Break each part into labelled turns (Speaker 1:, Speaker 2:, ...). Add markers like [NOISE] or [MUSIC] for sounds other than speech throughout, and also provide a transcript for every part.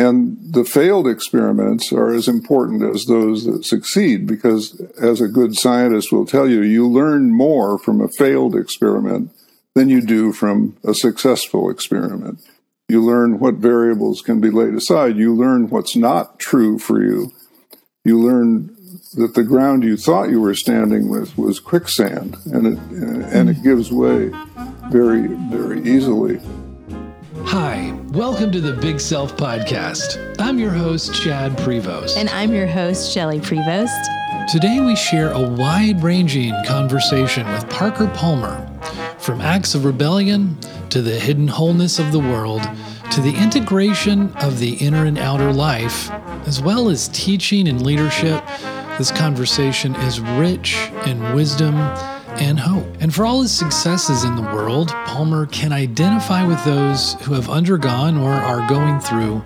Speaker 1: And the failed experiments are as important as those that succeed because, as a good scientist will tell you, you learn more from a failed experiment than you do from a successful experiment. You learn what variables can be laid aside. You learn what's not true for you. You learn that the ground you thought you were standing with was quicksand, and it and it gives way very very easily.
Speaker 2: Hi, welcome to the Big Self Podcast. I'm your host, Chad Prevost.
Speaker 3: And I'm your host, Shelley Prevost.
Speaker 2: Today we share a wide ranging conversation with Parker Palmer. From acts of rebellion to the hidden wholeness of the world to the integration of the inner and outer life, as well as teaching and leadership, this conversation is rich in wisdom and hope. And for all his successes in the world, Palmer can identify with those who have undergone or are going through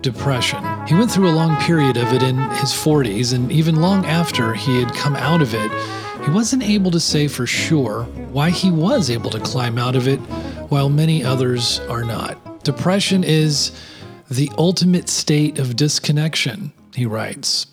Speaker 2: depression. He went through a long period of it in his 40s, and even long after he had come out of it, he wasn't able to say for sure why he was able to climb out of it while many others are not. Depression is the ultimate state of disconnection, he writes.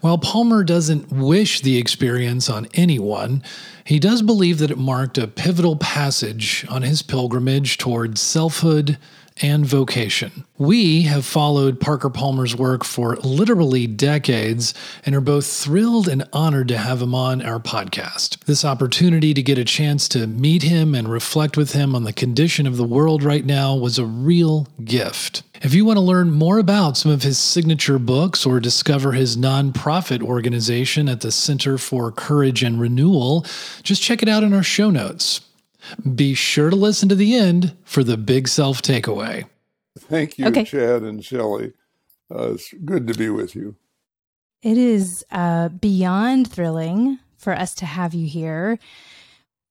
Speaker 2: While Palmer doesn't wish the experience on anyone, he does believe that it marked a pivotal passage on his pilgrimage towards selfhood and vocation. We have followed Parker Palmer's work for literally decades and are both thrilled and honored to have him on our podcast. This opportunity to get a chance to meet him and reflect with him on the condition of the world right now was a real gift. If you want to learn more about some of his signature books or discover his nonprofit organization at the Center for Courage and Renewal, just check it out in our show notes. Be sure to listen to the end for the big self takeaway.
Speaker 1: Thank you, okay. Chad and Shelley. Uh, it's good to be with you.
Speaker 3: It is uh, beyond thrilling for us to have you here.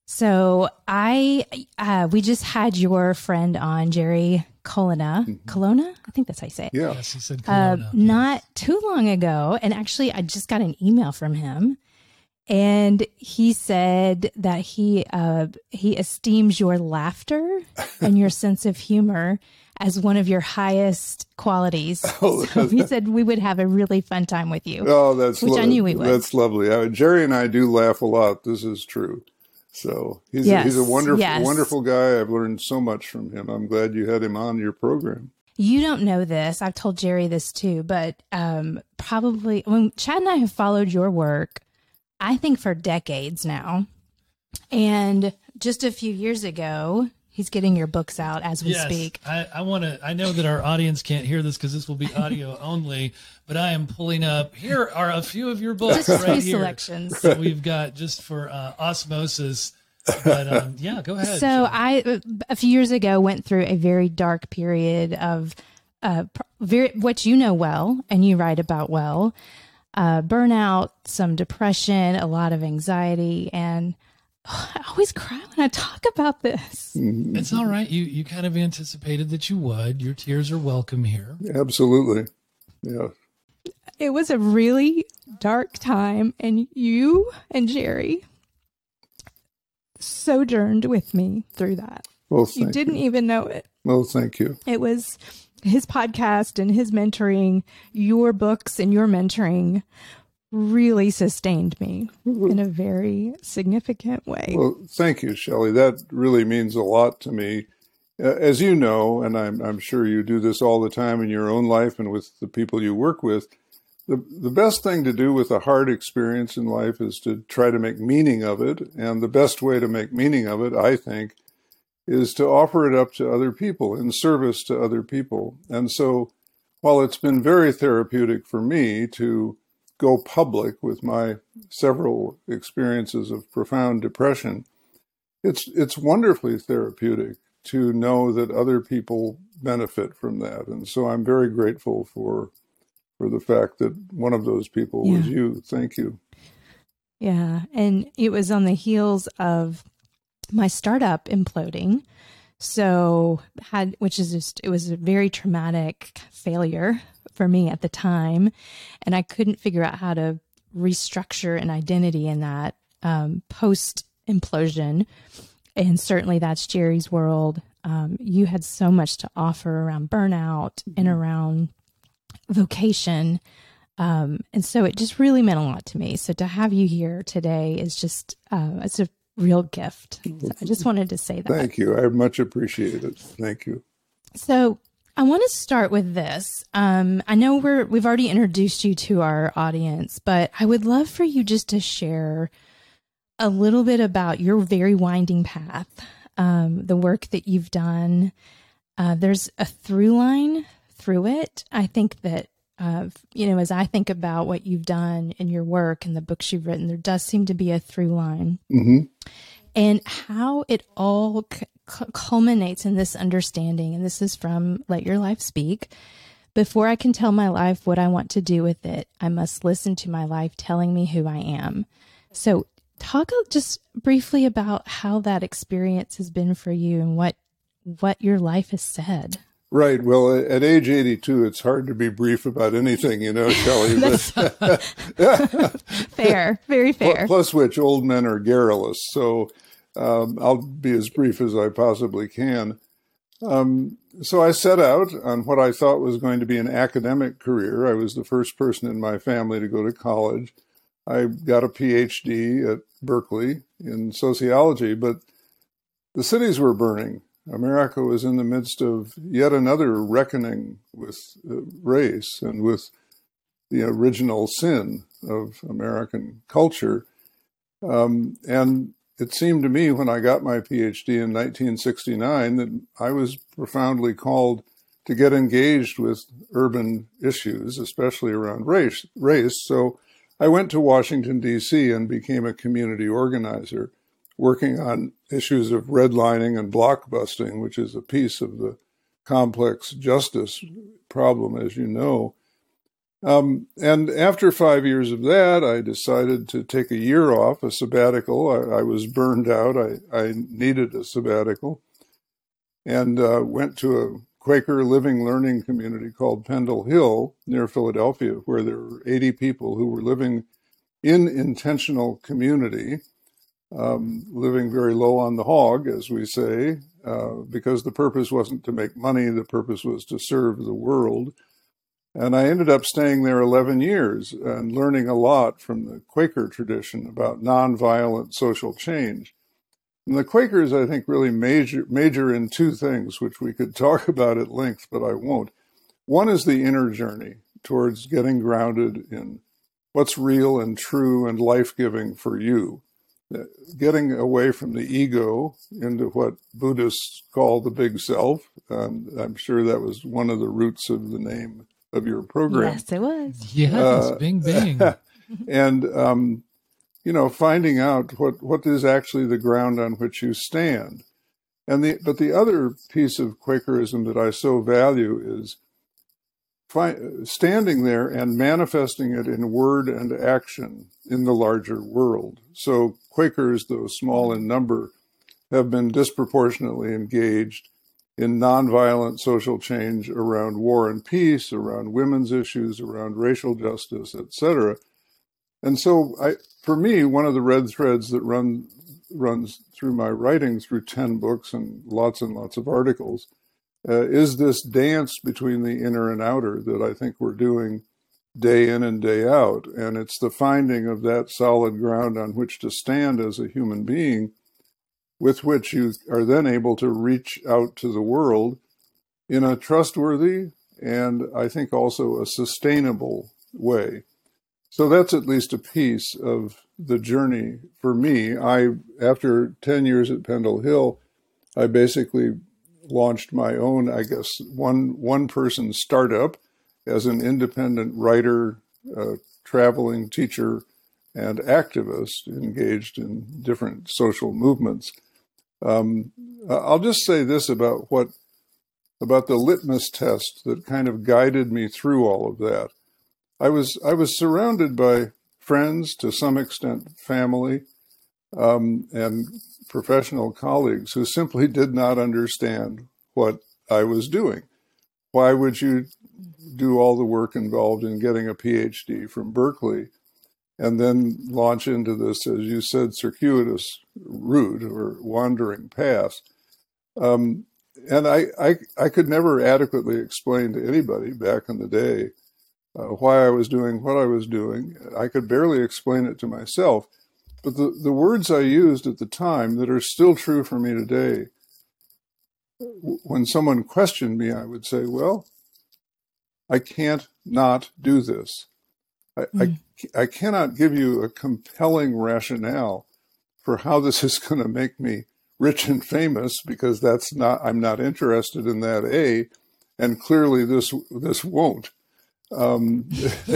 Speaker 3: So I, uh, we just had your friend on, Jerry Colonna. Mm-hmm. Colonna? I think that's how you say it.
Speaker 1: Yeah.
Speaker 2: Yes, he said uh,
Speaker 3: not too long ago. And actually, I just got an email from him and he said that he uh, he esteems your laughter [LAUGHS] and your sense of humor as one of your highest qualities. [LAUGHS] Oh, so he said we would have a really fun time with you.
Speaker 1: Oh, that's
Speaker 3: which lo- I knew we would.
Speaker 1: That's lovely. Uh, Jerry and I do laugh a lot. This is true. So he's yes, a, he's a wonderful yes. wonderful guy. I've learned so much from him. I'm glad you had him on your program.
Speaker 3: You don't know this. I've told Jerry this too, but um, probably when Chad and I have followed your work I think for decades now. And just a few years ago, he's getting your books out as we
Speaker 2: yes,
Speaker 3: speak.
Speaker 2: I, I want to, I know that our audience can't hear this because this will be audio [LAUGHS] only, but I am pulling up. Here are a few of your books
Speaker 3: just
Speaker 2: right
Speaker 3: here. selections
Speaker 2: that we've got just for uh, osmosis. But um, yeah, go ahead.
Speaker 3: So I, a few years ago, went through a very dark period of uh, very, what you know well and you write about well uh, burnout, some depression, a lot of anxiety, and oh, [SIGHS] I always cry when I talk about this.
Speaker 2: Mm-hmm. It's all right. You you kind of anticipated that you would. Your tears are welcome here.
Speaker 1: Absolutely. Yeah.
Speaker 3: It was a really dark time, and you and Jerry sojourned with me through that.
Speaker 1: Well,
Speaker 3: you didn't
Speaker 1: you.
Speaker 3: even know it.
Speaker 1: Well, thank you.
Speaker 3: It was his podcast and his mentoring, your books and your mentoring really sustained me mm-hmm. in a very significant way.
Speaker 1: Well, thank you, Shelley. That really means a lot to me. Uh, as you know, and I'm, I'm sure you do this all the time in your own life and with the people you work with, the, the best thing to do with a hard experience in life is to try to make meaning of it. And the best way to make meaning of it, I think, is to offer it up to other people in service to other people. And so while it's been very therapeutic for me to go public with my several experiences of profound depression, it's it's wonderfully therapeutic to know that other people benefit from that. And so I'm very grateful for for the fact that one of those people yeah. was you. Thank you.
Speaker 3: Yeah, and it was on the heels of my startup imploding. So had which is just it was a very traumatic failure for me at the time, and I couldn't figure out how to restructure an identity in that um, post implosion. And certainly that's Jerry's world. um, you had so much to offer around burnout and around vocation. Um, and so it just really meant a lot to me. So to have you here today is just, uh, it's a real gift. [LAUGHS] So I just wanted to say that.
Speaker 1: Thank you. I much appreciate it. Thank you.
Speaker 3: So I want to start with this. Um, I know we're we've already introduced you to our audience, but I would love for you just to share a little bit about your very winding path, um, the work that you've done. Uh, there's a through line through it. I think that uh, you know, as I think about what you've done in your work and the books you've written, there does seem to be a through line.
Speaker 1: Mm-hmm.
Speaker 3: And how it all c- culminates in this understanding, and this is from Let Your Life Speak. Before I can tell my life what I want to do with it, I must listen to my life telling me who I am. So, talk just briefly about how that experience has been for you and what what your life has said.
Speaker 1: Right. Well, at age 82, it's hard to be brief about anything, you know, Shelley. [LAUGHS] [LAUGHS]
Speaker 3: fair, very fair.
Speaker 1: Plus, which old men are garrulous. So um, I'll be as brief as I possibly can. Um, so I set out on what I thought was going to be an academic career. I was the first person in my family to go to college. I got a PhD at Berkeley in sociology, but the cities were burning America was in the midst of yet another reckoning with uh, race and with the original sin of American culture. Um, and it seemed to me when I got my PhD in 1969 that I was profoundly called to get engaged with urban issues, especially around race. race. So I went to Washington, D.C., and became a community organizer working on issues of redlining and blockbusting, which is a piece of the complex justice problem, as you know. Um, and after five years of that, I decided to take a year off, a sabbatical. I, I was burned out. I, I, needed a sabbatical and uh, went to a Quaker living learning community called Pendle Hill near Philadelphia, where there were 80 people who were living in intentional community um, living very low on the hog, as we say, uh, because the purpose wasn't to make money, the purpose was to serve the world. And I ended up staying there 11 years and learning a lot from the Quaker tradition about nonviolent social change. And the Quakers, I think, really major, major in two things, which we could talk [LAUGHS] about at length, but I won't. One is the inner journey towards getting grounded in what's real and true and life giving for you getting away from the ego into what Buddhists call the big self. Um, I'm sure that was one of the roots of the name of your program.
Speaker 3: Yes, it was.
Speaker 2: Yes, uh, bing, bing. [LAUGHS]
Speaker 1: and, um, you know, finding out what, what is actually the ground on which you stand. And the, but the other piece of Quakerism that I so value is standing there and manifesting it in word and action in the larger world. So Quakers, though small in number, have been disproportionately engaged in nonviolent social change around war and peace, around women's issues, around racial justice, etc. And so, I, for me, one of the red threads that run runs through my writing through ten books and lots and lots of articles uh, is this dance between the inner and outer that I think we're doing day in and day out. And it's the finding of that solid ground on which to stand as a human being, with which you are then able to reach out to the world in a trustworthy and I think also a sustainable way. So that's at least a piece of the journey for me. I, after 10 years at Pendle Hill, I basically launched my own, I guess, one one person startup as an independent writer, uh, traveling teacher, and activist engaged in different social movements. Um, I'll just say this about what about the litmus test that kind of guided me through all of that. I was I was surrounded by friends, to some extent, family, um, and professional colleagues who simply did not understand what I was doing. Why would you do all the work involved in getting a PhD from Berkeley and then launch into this, as you said, circuitous route or wandering path? Um, and I, I, I could never adequately explain to anybody back in the day uh, why I was doing what I was doing. I could barely explain it to myself. But the, the words I used at the time that are still true for me today, when someone questioned me, I would say, Well, I can't not do this. I, mm. I, hmm. I cannot give you a compelling rationale for how this is [LAUGHS] going to make me rich and famous because that's not I'm not interested in that a and clearly this this won't um,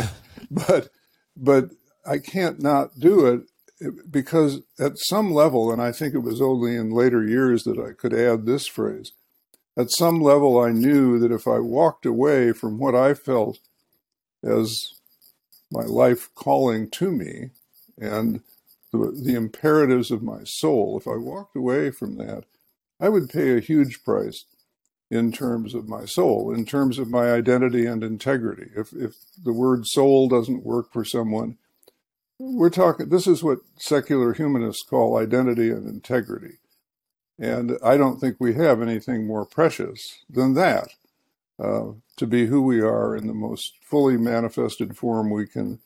Speaker 1: [LAUGHS] but but I can't not do it because at some level, and I think it was only in later years that I could add this phrase. At some level, I knew that if I walked away from what I felt as my life calling to me and the, the imperatives of my soul, if I walked away from that, I would pay a huge price in terms of my soul, in terms of my identity and integrity. If, if the word soul doesn't work for someone, we're talking, this is what secular humanists call identity and integrity. And I don't think we have anything more precious than that uh, to be who we are in the most fully manifested form we can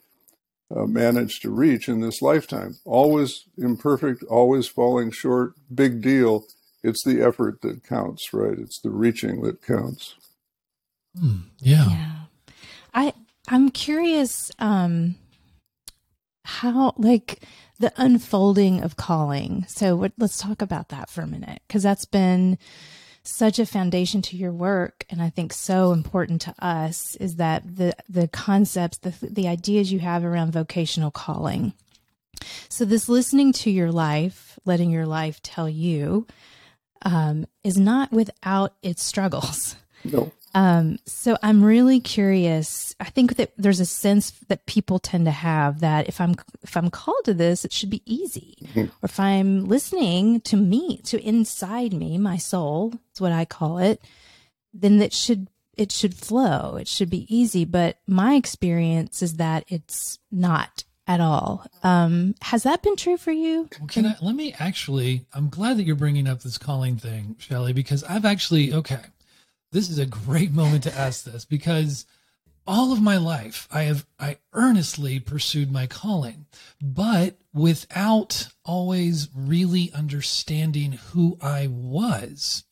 Speaker 1: uh, manage to reach in this lifetime. Always imperfect, always falling short, big deal it's the effort that counts, right? It's the reaching that counts.
Speaker 2: Mm, yeah.
Speaker 3: Yeah. I I'm curious um how like the unfolding of calling. So let's talk about that for a minute because that's been such a foundation to your work and I think so important to us is that the the concepts the the ideas you have around vocational calling. So this listening to your life, letting your life tell you um, is not without its struggles.
Speaker 1: No.
Speaker 3: Um, so I'm really curious. I think that there's a sense that people tend to have that if I'm if I'm called to this, it should be easy. Mm-hmm. [LAUGHS] Or if I'm listening to me, to inside me, my soul, is what I call it, then that should it should flow. It should be easy. But my experience is that it's not at all. Um, has that been true for you?
Speaker 2: Well, can I, let me actually, I'm glad that you're bringing up this calling thing, Shelley, because I've actually, okay, this is a great moment to ask this because all of my life I have, I earnestly pursued my calling, but without always really understanding who I was.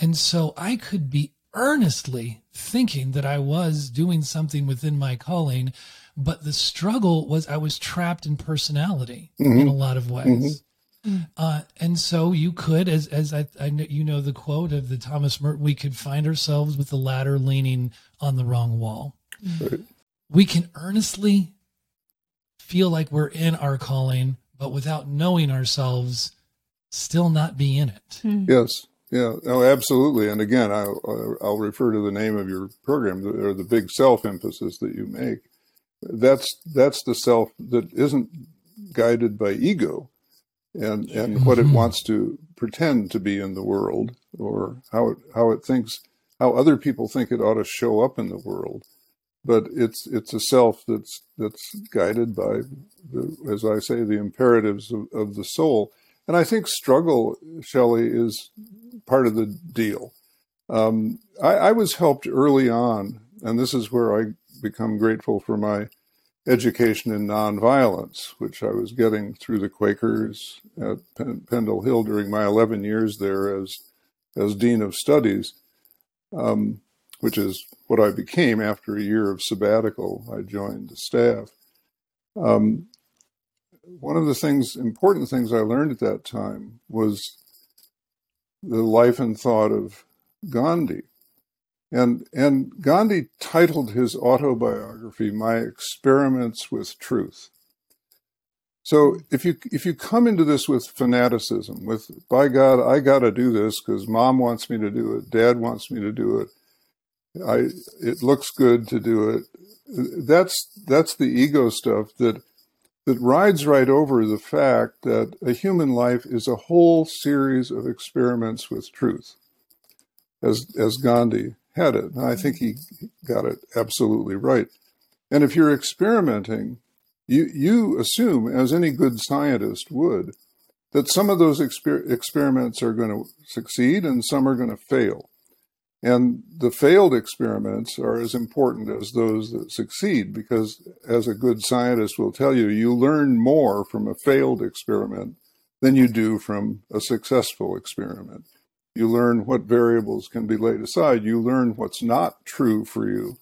Speaker 2: And so I could be earnestly thinking that I was doing something within my calling but the struggle was I was trapped in personality mm-hmm. in a lot of ways. Mm-hmm. Uh, and so you could, as as I, I know, you know the quote of the Thomas Merton, we could find ourselves with the ladder leaning on the wrong wall. Right. We can earnestly feel like we're in our calling, but without knowing ourselves, still not be in it.
Speaker 1: Mm-hmm. Yes. Yeah, oh, absolutely. And again, I'll, I'll refer to the name of your program or the big self emphasis that you make that's that's the self that isn't guided by ego and and mm-hmm. what it wants to pretend to be in the world or how it how it thinks how other people think it ought to show up in the world. But it's it's a self that's that's guided by the, as i say the imperatives of, of the soul. And i think struggle shelley is part of the deal. Um, I, I was helped early on and this is where i become grateful for my education in nonviolence, which I was getting through the Quakers at Pendle Hill during my 11 years there as as dean of studies, um, which is what I became after a year of sabbatical. I joined the staff. Um, one of the things, important things I learned at that time was the life and thought of Gandhi. And, and Gandhi titled his autobiography, My Experiments with Truth. So if you, if you come into this with fanaticism, with, by God, I got to do this because mom wants me to do it, dad wants me to do it, I, it looks good to do it. That's, that's the ego stuff that, that rides right over the fact that a human life is a whole series of experiments with truth, as, as Gandhi had it. And I think he got it absolutely right. And if you're experimenting, you, you assume, as any good scientist would, that some of those exper- experiments are going to succeed and some are going to fail. And the failed experiments are as important as those that succeed because, as a good scientist will tell you, you learn more from a failed experiment than you do from a successful experiment. You learn what variables can be laid aside. You learn what's not true for you.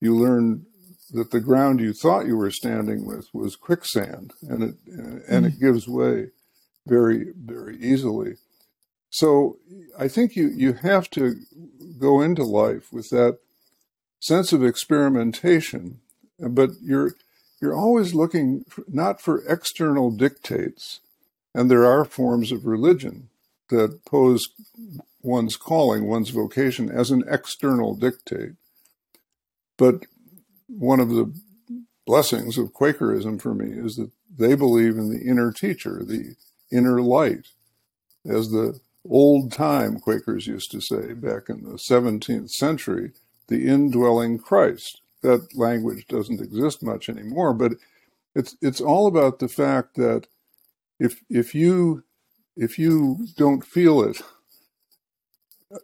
Speaker 1: You learn that the ground you thought you were standing with was quicksand, and it and it mm. gives way very very easily. So I think you you have to go into life with that sense of experimentation, but you're you're always looking not for external dictates, and there are forms of religion that pose one's calling, one's vocation as an external dictate. But one of the blessings of Quakerism for me is that they believe in the inner teacher, the inner light, as the old time Quakers used to say back in the 17th century, the indwelling Christ. That language doesn't exist much anymore, but it's it's all about the fact that if if you if you don't feel it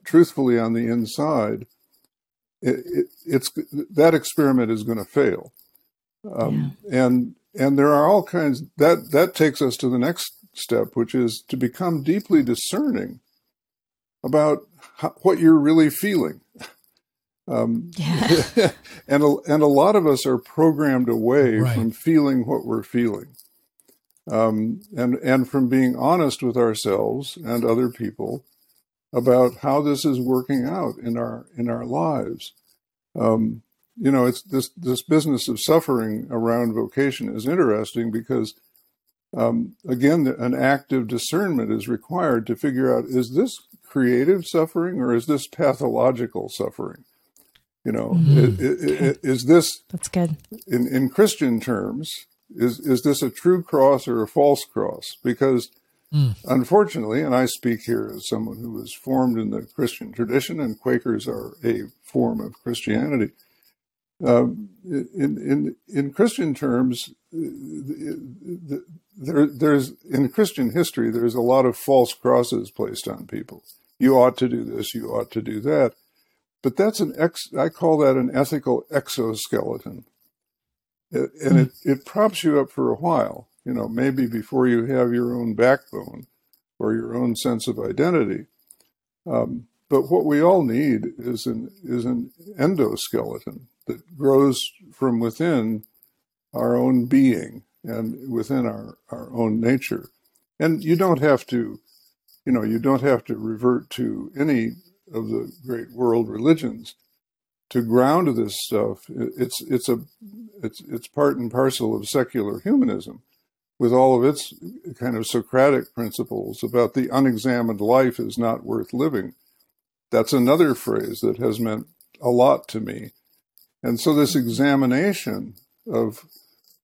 Speaker 1: truthfully on the inside, it, it, it's that experiment is going to fail, um, yeah. and and there are all kinds that that takes us to the next step, which is to become deeply discerning about how, what you're really feeling. Um, yeah. [LAUGHS] and a, and a lot of us are programmed away right. from feeling what we're feeling, um, and and from being honest with ourselves and other people about how this is working out in our in our lives. Um, you know, it's this this business of suffering around vocation is interesting because um, again, an active discernment is required to figure out is this creative suffering or is this pathological suffering? You know, mm-hmm. is, this
Speaker 3: that's good
Speaker 1: in in Christian terms? Is is this a true cross or a false cross? Because mm. unfortunately, and I speak here as someone who was formed in the Christian tradition, and Quakers are a form of Christianity. Um, in in in Christian terms, there, there's in Christian history, there's a lot of false crosses placed on people. You ought to do this, you ought to do that. But that's an ex, I call that an ethical exoskeleton. It, and it, it props you up for a while, you know, maybe before you have your own backbone or your own sense of identity. Um, but what we all need is an, is an endoskeleton that grows from within our own being and within our, our own nature. And you don't have to, you know, you don't have to revert to any of the great world religions to ground this stuff. It's it's a it's it's part and parcel of secular humanism, with all of its kind of Socratic principles about the unexamined life is not worth living. That's another phrase that has meant a lot to me. And so this examination of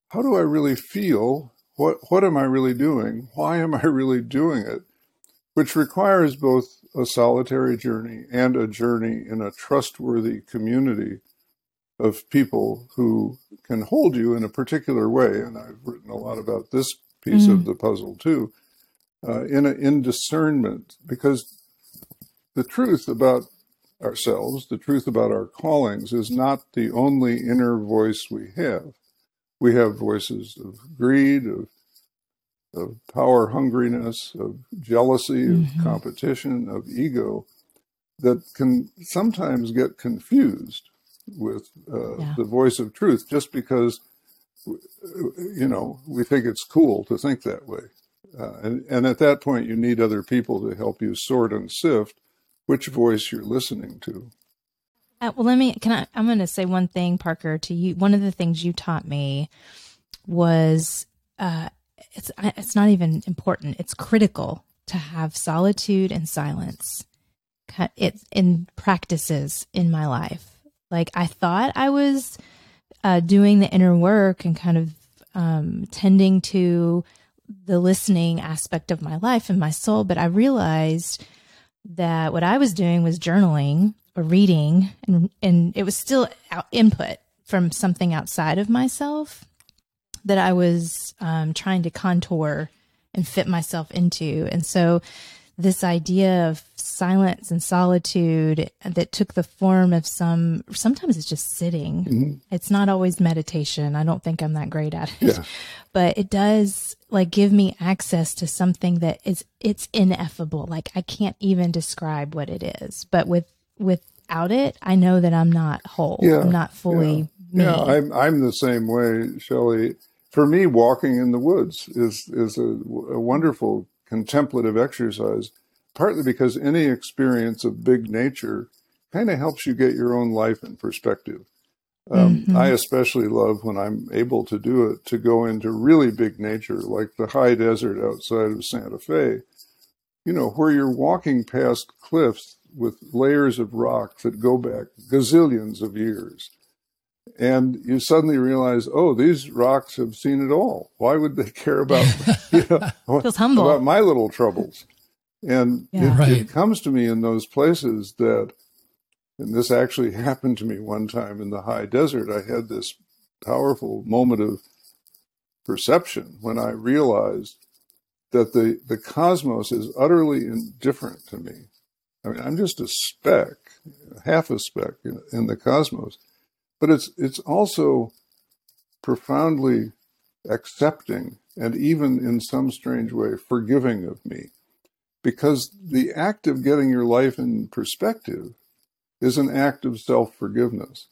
Speaker 1: how do I really feel? What, what am I really doing? Why am I really doing it? Which requires both a solitary journey and a journey in a trustworthy community of people who can hold you in a particular way. And I've written a lot about this piece mm-hmm. of the puzzle too, uh, in a, in discernment, because the truth about ourselves, the truth about our callings, is not the only inner voice we have we have voices of greed, of, of power hungriness, of jealousy, mm-hmm. of competition, of ego that can sometimes get confused with uh, yeah. the voice of truth just because, you know, we think it's cool to think that way. Uh, and, and at that point, you need other people to help you sort and sift which voice you're listening to.
Speaker 3: Uh, well, let me. Can I? I'm going to say one thing, Parker, to you. One of the things you taught me was uh, it's it's not even important. It's critical to have solitude and silence. It in practices in my life. Like I thought I was uh, doing the inner work and kind of um, tending to the listening aspect of my life and my soul, but I realized that what I was doing was journaling or reading, and and it was still input from something outside of myself that I was um, trying to contour and fit myself into. And so this idea of silence and solitude that took the form of some sometimes it's just sitting mm-hmm. it's not always meditation i don't think i'm that great at it yeah. [LAUGHS] but it does like give me access to something that is it's ineffable like i can't even describe what it is but with without it i know that i'm not whole yeah, i'm not fully
Speaker 1: yeah. me. yeah i'm i'm the same way Shelley for me walking in the woods is is a, a wonderful contemplative exercise, partly because any experience of big nature kind of helps you get your own life in perspective. Um, mm-hmm. I especially love when I'm able to do it to go into really big nature, like the high desert outside of Santa Fe, you know, where you're walking past cliffs with layers of rock that go back gazillions of years. And you suddenly realize, oh, these rocks have seen it all. Why would they care about, [LAUGHS] you know,
Speaker 3: Feels
Speaker 1: about my little troubles? And yeah. it, right. it comes to me in those places that, and this actually [LAUGHS] happened to me one time in the high desert. I had this powerful moment of perception when I realized that the, the cosmos is utterly indifferent to me. I mean, I'm just a speck, half a speck in, in the cosmos but it's it's also profoundly accepting and even in some strange way forgiving of me because the act of getting your life in perspective is an act of self-forgiveness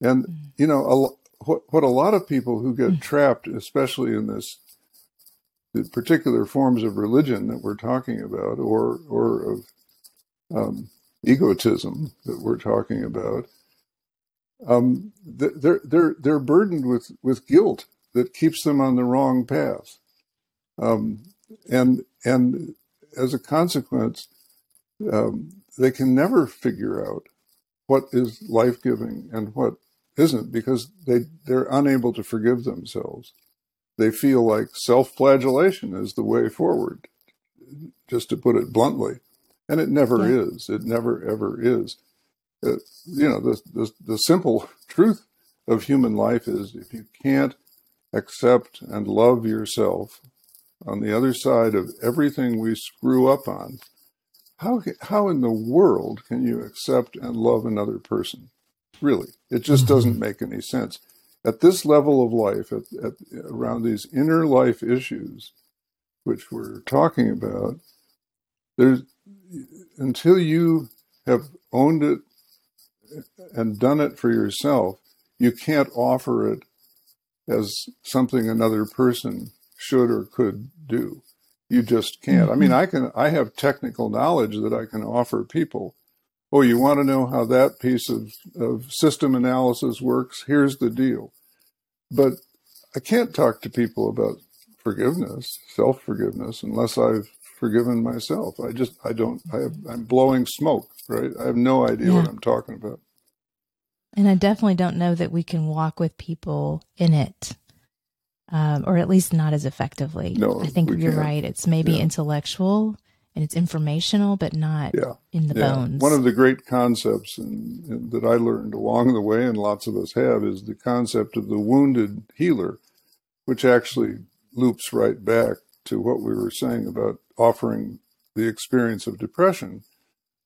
Speaker 1: and mm. you know a, what, what a lot of people who get mm. trapped especially in this the particular forms of religion that we're talking about or or of um, egotism that we're talking about um, they're they're they're burdened with with guilt that keeps them on the wrong path, um, and and as a consequence, um, they can never figure out what is life giving and what isn't because they they're unable to forgive themselves. They feel like self flagellation is the way forward, just to put it bluntly, and it never yeah. is. It never ever is uh, you know, the, the, the simple [LAUGHS] truth of human life is if you can't accept and love yourself on the other side of everything we screw up on, how, how in the world can you accept and love another person? Really, it just mm-hmm. doesn't make any sense. At this level of life, at, at, around these inner life issues, which we're talking about, there's until you have owned it and done it for yourself, you can't offer it as something another person should or could do. You just can't. I mean, mm-hmm. I can, I have technical knowledge that I can offer people. Oh, you want to know how that piece of, of system analysis works? Here's the deal. But I can't talk to people about forgiveness, self forgiveness, unless I've forgiven myself. I just, I don't, I have, I'm blowing smoke, right? I have no idea yeah. what I'm talking about.
Speaker 3: And I definitely don't know that we can walk with people in it, um, or at least not as effectively. No, I think you're can't. right. It's maybe yeah. intellectual and it's informational, but not yeah. in the yeah. bones.
Speaker 1: One of the great concepts in, in, that I learned along the way, and lots of us have, is the concept of the wounded healer, which actually loops right back to what we were saying about offering the experience of depression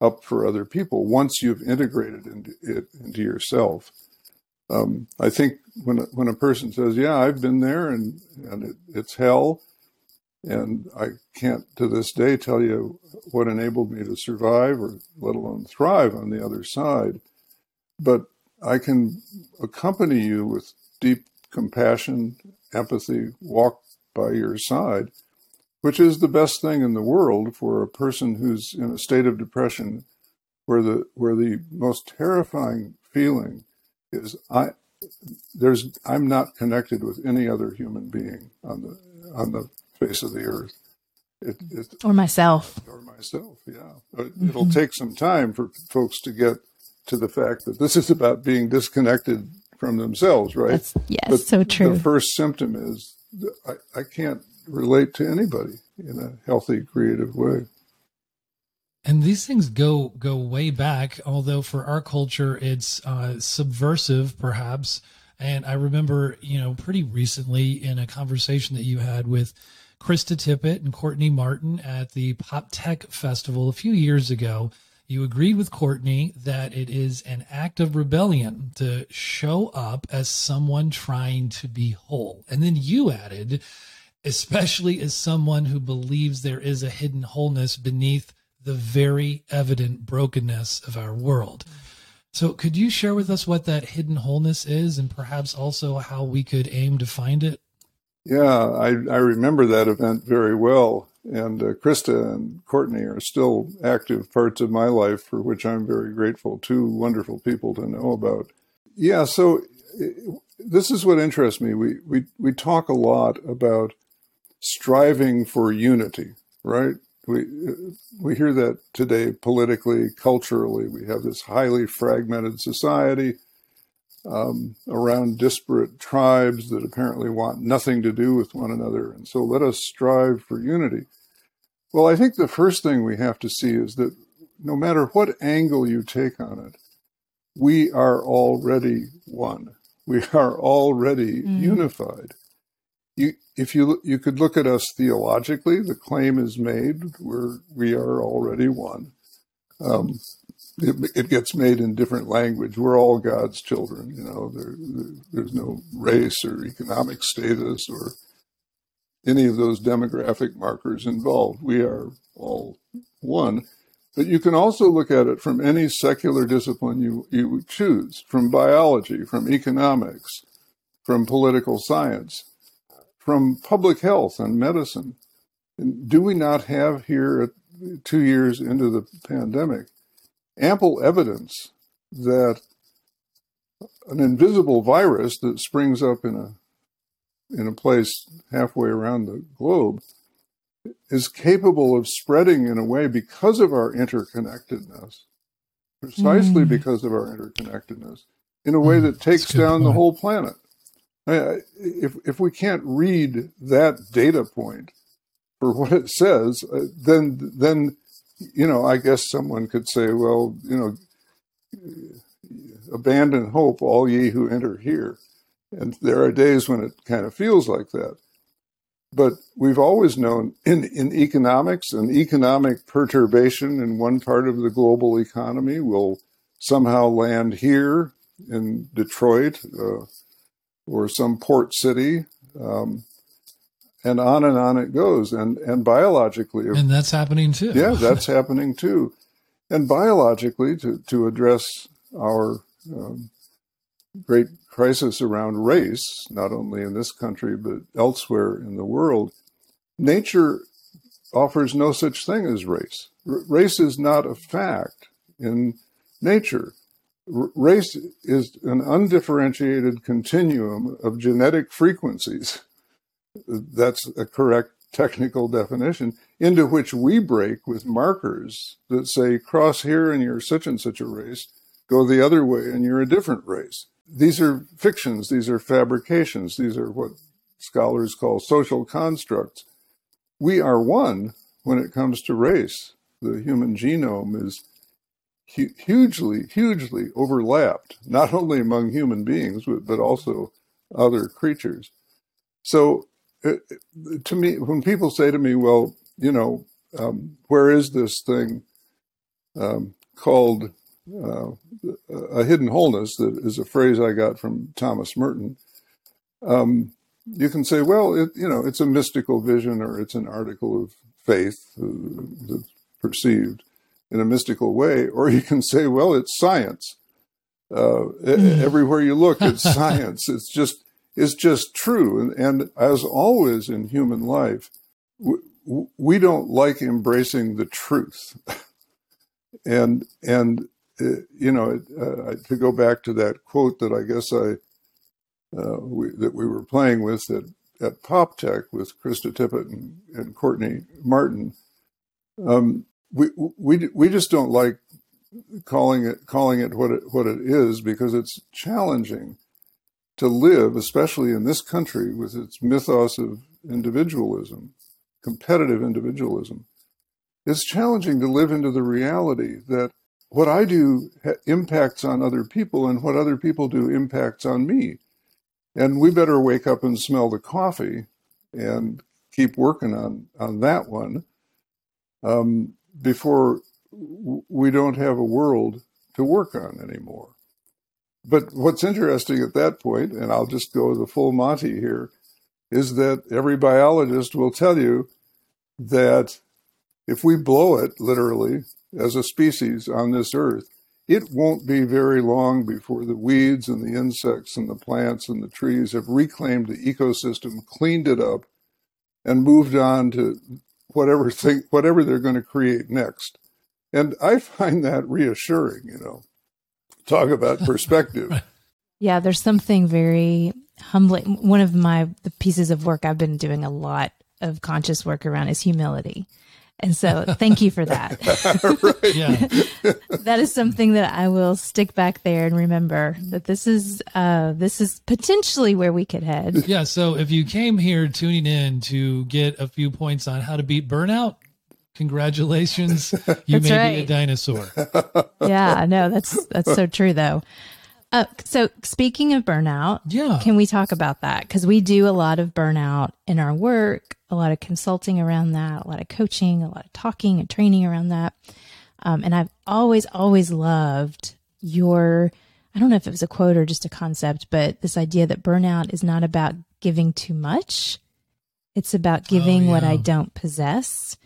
Speaker 1: up for other people once you've integrated into it into yourself. Um, I think when when a person says, "Yeah, I've been there and and it, it's hell," and I can't to this day tell you what enabled me to survive or let alone thrive on the other side, but I can accompany you with deep compassion, empathy, walk by your side which is the best thing in the world for a person who's in a state of depression where the where the most terrifying feeling is I there's I'm not connected with any other human being on the on the face of the earth.
Speaker 3: It, it, or myself.
Speaker 1: Or myself, yeah. Mm-hmm. It'll take some time for folks to get to the fact that this is about being disconnected from themselves, right? That's,
Speaker 3: yes, but so true.
Speaker 1: The first symptom is I, I can't relate to anybody in a healthy, creative way.
Speaker 2: And these things go go way back, although for our culture it's uh, subversive, perhaps. And I remember, you know, pretty recently in a conversation that you had with Krista Tippett and Courtney Martin at the Pop Tech Festival a few years ago. You agreed with Courtney that it is an act of rebellion to show up as someone trying to be whole. And then you added, especially as someone who believes there is a hidden wholeness beneath the very evident brokenness of our world. So, could you share with us what that hidden wholeness is and perhaps also how we could aim to find it?
Speaker 1: Yeah, I, I remember that event very well. And uh, Krista and Courtney are still active parts of my life for which I'm very grateful. Two wonderful people to know about. Yeah, so this is what interests me. We, we, we talk a lot about striving for unity, right? We, we hear that today politically, culturally. We have this highly fragmented society um, around disparate tribes that apparently want nothing to do with one another. And so let us strive for unity. Well, I think the first thing we have to see is that no matter what angle you take on it, we are already one. We are already mm. unified. You, if you you could look at us theologically, the claim is made we're we are already one. Um, it, it, gets made in different language. We're all God's children. You know, there, there's no race or economic status or any of those demographic markers involved. We are all one. But you can also look at it from any secular discipline you, you choose, from biology, from economics, from political science, from public health and medicine. And do we not have here, two years into the pandemic, ample evidence that an invisible virus that springs up in a in a place halfway around the globe is capable of spreading in a way because of our interconnectedness, precisely mm. because of our interconnectedness, in a way mm, that takes down point. the whole planet. If if we can't read that data point for what it says, uh, then then you know, I guess someone could say, well, you know, abandon hope, all ye who enter here. And there are days when it kind of feels like that. But we've always known in, in economics, an economic perturbation in one part of the global economy will somehow land here in Detroit uh, or some port city. Um, and on and on it goes. And and biologically,
Speaker 2: and that's happening too.
Speaker 1: Yeah, [LAUGHS] that's happening too. And biologically, to to address our um, great crisis around race, not only in this country but elsewhere in the world, nature offers no such thing as race. R- race is not a fact in nature. Race is an undifferentiated continuum of genetic frequencies that's a correct technical definition, into which we break with markers that say cross here and you're such and such a race, go the other way and you're a different race. These are fictions, these are fabrications, these are what scholars call social constructs. We are one when it comes to race. The human genome is hu- hugely, hugely overlapped, not only among human beings, but also other creatures. So to me, when people say to me, well, you know, um, where is this thing um, called uh, a hidden wholeness? That is a phrase I got from Thomas Merton. Um, you can say, well, it, you know, it's a mystical vision or it's an article of faith uh, that's perceived in a mystical way, or you can say, well, it's science. Uh, mm. Everywhere you look, it's [LAUGHS] science. It's just is just true. And, and as always in human life, we, we don't like embracing the truth. [LAUGHS] and, and, uh, you know, uh, to go back to that quote that I guess I, uh, we, that we were playing with at, at Pop Tech with Krista Tippett and, and Courtney Martin, um, we, we, we just don't like calling it, calling it what it, what it is because it's challenging to live, especially in this country with its mythos of individualism, competitive individualism, it's challenging to live into the reality that what I do impacts on other people and what other people do impacts on me. And we better wake up and smell the coffee and keep working on on that one um, before we don't have a world to work on anymore. But what's interesting at that point, and I'll just go the full Monty here, is that every biologist will tell you that if we blow it literally as a species on this earth, it won't be very long before the weeds and the insects and the plants and the trees have reclaimed the ecosystem, cleaned it up, and moved on to whatever thing, whatever they're going to create next. And I find that reassuring, you know. Talk about [LAUGHS] perspective.
Speaker 3: Yeah, there's something very humbling. One of my the pieces of work I've been doing a lot of conscious work around is humility. And so thank you for that. [LAUGHS] [LAUGHS] that is something that I will stick back there and remember that this is uh this is potentially where we could head.
Speaker 2: Yeah, so if you came here tuning in to get a few points on how to beat burnout, congratulations. [LAUGHS] You may right. be a dinosaur.
Speaker 3: yeah, no, that's that's so true though. Uh, so speaking of burnout, yeah, can we talk about that? Because we do a lot of burnout in our work, a lot of consulting around that, a lot of coaching, a lot of talking and training around that. Um, and I've always, always loved your, I don't know if it was a quote or just a concept, but this idea that burnout is not about giving too much. It's about giving oh, yeah. what I don't possess.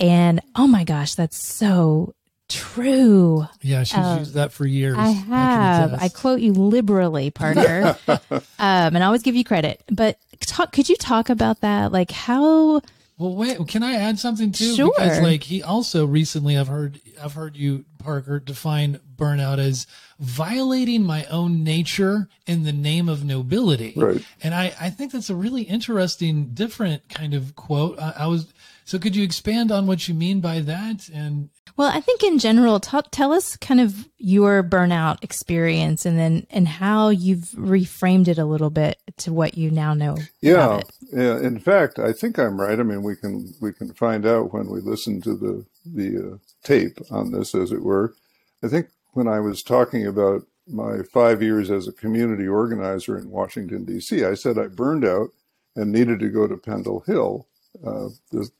Speaker 3: And oh my gosh, that's so true.
Speaker 2: Yeah, she's um, used that for years.
Speaker 3: I have. I, I quote you liberally, Parker, [LAUGHS] um, and I always give you credit. But talk, could you talk about that? Like how?
Speaker 2: Well, wait. Can I add something too?
Speaker 3: Sure.
Speaker 2: Because like he also recently, I've heard, I've heard you, Parker, define burnout as violating my own nature in the name of nobility.
Speaker 1: Right.
Speaker 2: And I, I think that's a really interesting, different kind of quote. I, I was so could you expand on what you mean by that? And
Speaker 3: well, I think in general, t- tell us kind of your burnout experience, and then and how you've reframed it a little bit to what you now know.
Speaker 1: Yeah, yeah. In fact, I think I'm right. I mean, we can we can find out when we listen to the the uh, tape on this, as it were. I think when I was talking about my five years as a community organizer in Washington D.C., I said I burned out and needed to go to Pendle Hill uh, this,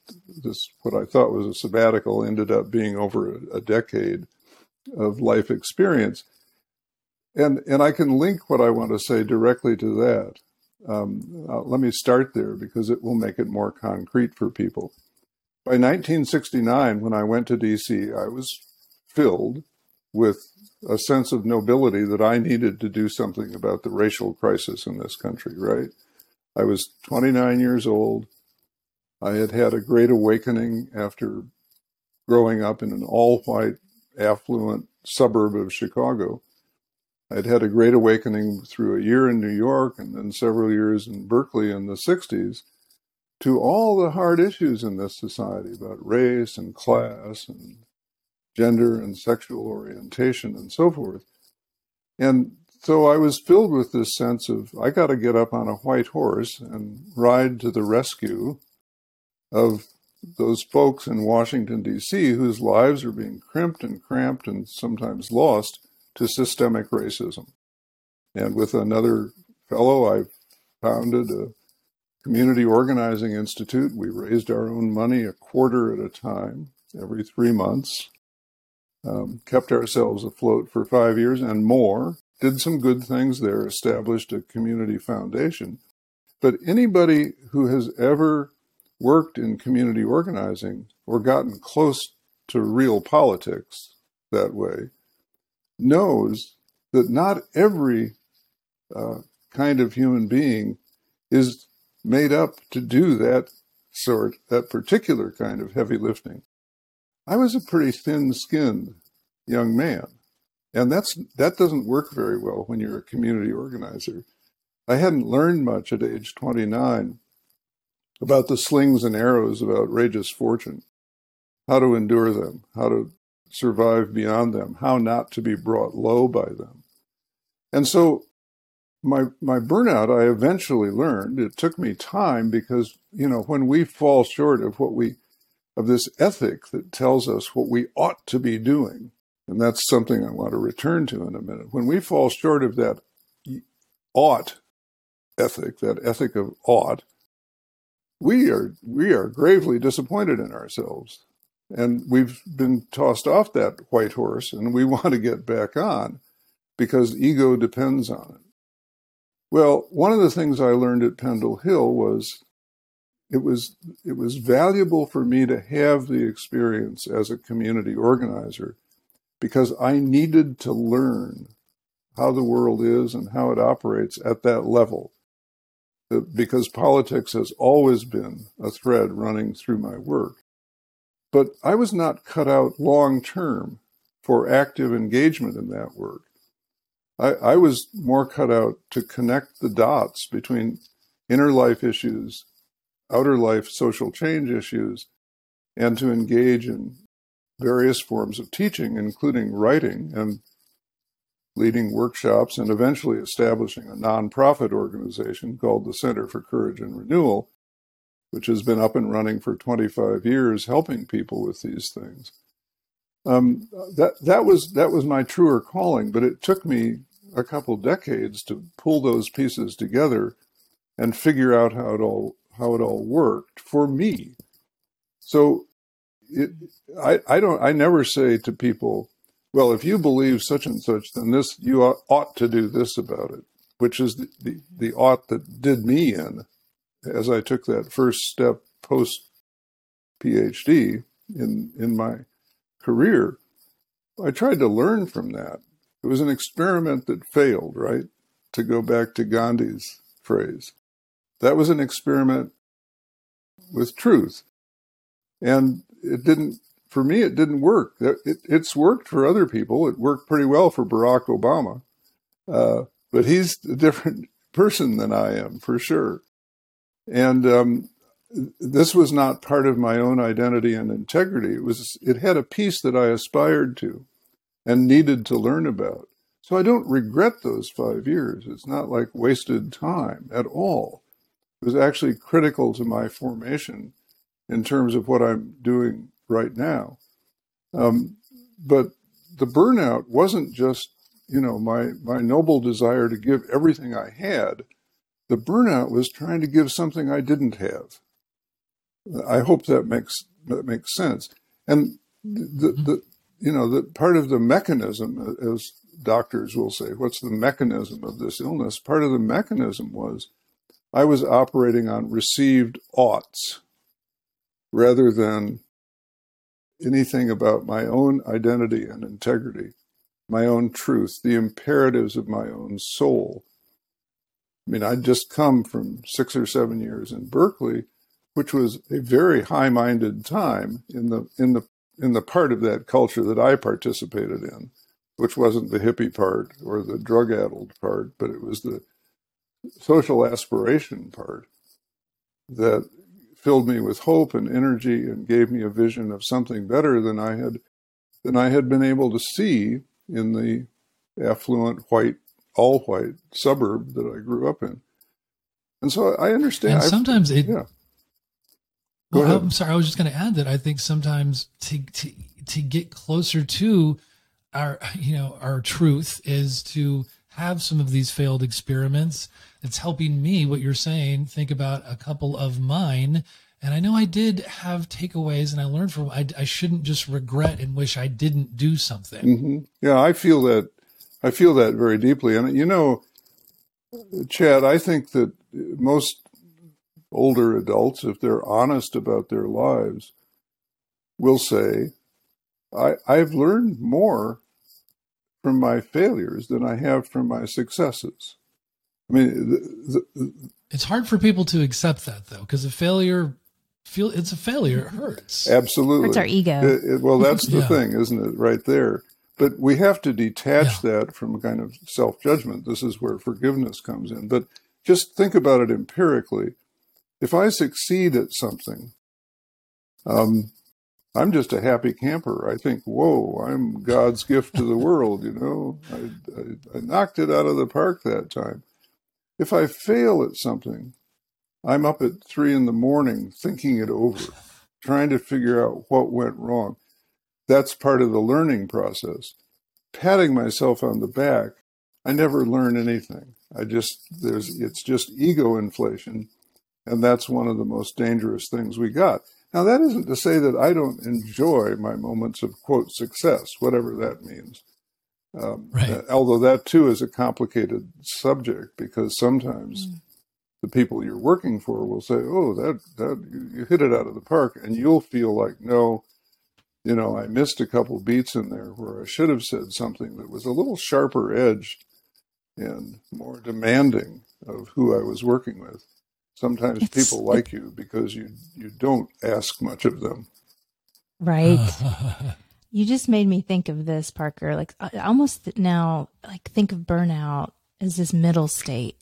Speaker 1: this, what I thought was a sabbatical ended up being over a, decade of life experience. And, and I can link what I want to say directly to that. Um, uh, let me start there because it will make it more concrete for people. By 1969, when I went to DC, I was filled with a sense of nobility that I needed to do something about the racial crisis in this country, right? I was 29 years old. I had had a great awakening after growing up in an all white, affluent suburb of Chicago. I'd had a great awakening through a year in New York and then several years in Berkeley in the 60s to all the hard issues in this society about race and class and gender and sexual orientation and so forth. And so I was filled with this sense of I got to get up on a white horse and ride to the rescue of those folks in Washington, D.C., whose lives are being crimped and cramped and sometimes lost to systemic racism. And with another fellow, I founded a community organizing institute. We raised our own money a quarter at a time every three months, um, kept ourselves afloat for five years and more, did some good things there, established a community foundation. But anybody who has ever worked in community organizing or gotten close to real politics that way knows that not every uh, kind of human being is made up to do that sort, that particular kind of heavy lifting. I was a pretty thin skinned young man. And that's, that doesn't work very well when you're a community organizer. I hadn't learned much at age 29 about the slings and arrows of outrageous fortune, how to endure them, how to survive beyond them, how not to be brought low by them. And so my my burnout I eventually learned it took me time because you know when we fall short of what we of this ethic that tells us what we ought to be doing and that's something I want to return to in a minute when we fall short of that ought ethic that ethic of ought we are we are gravely disappointed in ourselves. And we've been tossed off that white horse and we [LAUGHS] want to get back on because ego depends on it. Well one of the things i learned at pendle hill was it was it was valuable for me to have the experience as a community organizer because i needed to learn how the world is and how it operates at that level Uh, because politics has always been a thread running through my work. But I was not cut out long term for active engagement in that work. I, I, was more cut out to connect the dots between inner life issues, outer life social change issues, and to engage in various forms of teaching, including writing and leading workshops, and eventually establishing a nonprofit organization called the Center for Courage and Renewal, which has been up and running for 25 years, helping people with these things. Um, that that was that was my truer calling, but it took me a couple decades to pull those pieces together and figure out how it all how it all worked for me. So it, I, I don't I never say to people, well, if you believe such and such, then this you ought to do this about it, which is the, the, the ought that did me in as I took that first step post PhD in in my career. I tried to learn from that. It was an experiment that failed, right? To go back to Gandhi's phrase. That was an experiment with truth. And it didn't for me, it didn't work. It, it, it's worked for other people. It worked pretty well for Barack Obama. Uh, but he's a different [LAUGHS] person than I am, for sure. And um, this was not part of my own identity and integrity. It was. It had a piece that I aspired to, and needed to learn about. So I don't regret those five years. It's not like wasted time at all. It was actually critical to my formation in terms of what I'm doing right now. Um, but the burnout wasn't just, you know, my, my noble desire to give everything I had. The burnout was trying to give something I didn't have. I hope that makes that makes sense. And the, the you know the part of the mechanism, as doctors will say, what's the mechanism of this illness? Part of the mechanism was I was operating on received oughts rather than anything about my own identity and integrity, my own truth, the imperatives of my own soul. I mean, I'd just come from six or seven years in Berkeley, which was a very high-minded time in the in the in the part of that culture that I participated in, which wasn't the hippie part or the drug-addled part, but it was the social aspiration part that filled me with hope and energy and gave me a vision of something better than I had than I had been able to see in the affluent white all white suburb that I grew up in. And so I understand.
Speaker 2: And sometimes I've, it yeah. Go well, ahead. I'm sorry. I was just going to add that I think sometimes to, to to get closer to our you know our truth is to have some of these failed experiments it's helping me what you're saying think about a couple of mine. And i know i did have takeaways and i learned from i, I shouldn't just regret and wish i didn't do something.
Speaker 1: Mm-hmm. yeah i feel that i feel that very deeply. And you know chad i think that most older adults if they're honest about their lives will say I, i've learned more from my failures than i have from my successes mean, the,
Speaker 2: the, it's hard for people to accept that though, because a failure feel it's a failure. It hurts.
Speaker 1: Absolutely,
Speaker 3: hurts our ego.
Speaker 1: It, it, well, that's the [LAUGHS] yeah. thing, isn't it? Right there. But we have to detach yeah. that from a kind of self judgment. This is where forgiveness comes in. But just think about it empirically. If I succeed at something, um, I'm just a happy camper. I think, whoa, I'm God's gift to the world. You know, I, I, I knocked it out of the park that time. If I fail at something, I'm up at three in the morning thinking it over, trying to figure out what went wrong. That's part of the learning process. Patting myself on the back, I never learn anything. I just, there's, it's just ego inflation. And that's one of the most dangerous things we got. Now, that isn't to say that I don't enjoy my moments of, quote, success, whatever that means. Um, right. Uh, although that too is a complicated subject because sometimes mm. the people you're working for will say, "Oh, that that you, you hit it out of the park," and you'll feel like, "No, you know, I missed a couple beats in there where I should have said something that was a little sharper edged and more demanding of who I was working with." Sometimes it's, people like you because you you don't ask much of them.
Speaker 3: Right. [LAUGHS] you just made me think of this, Parker. Like almost now, like think of burnout as this middle state.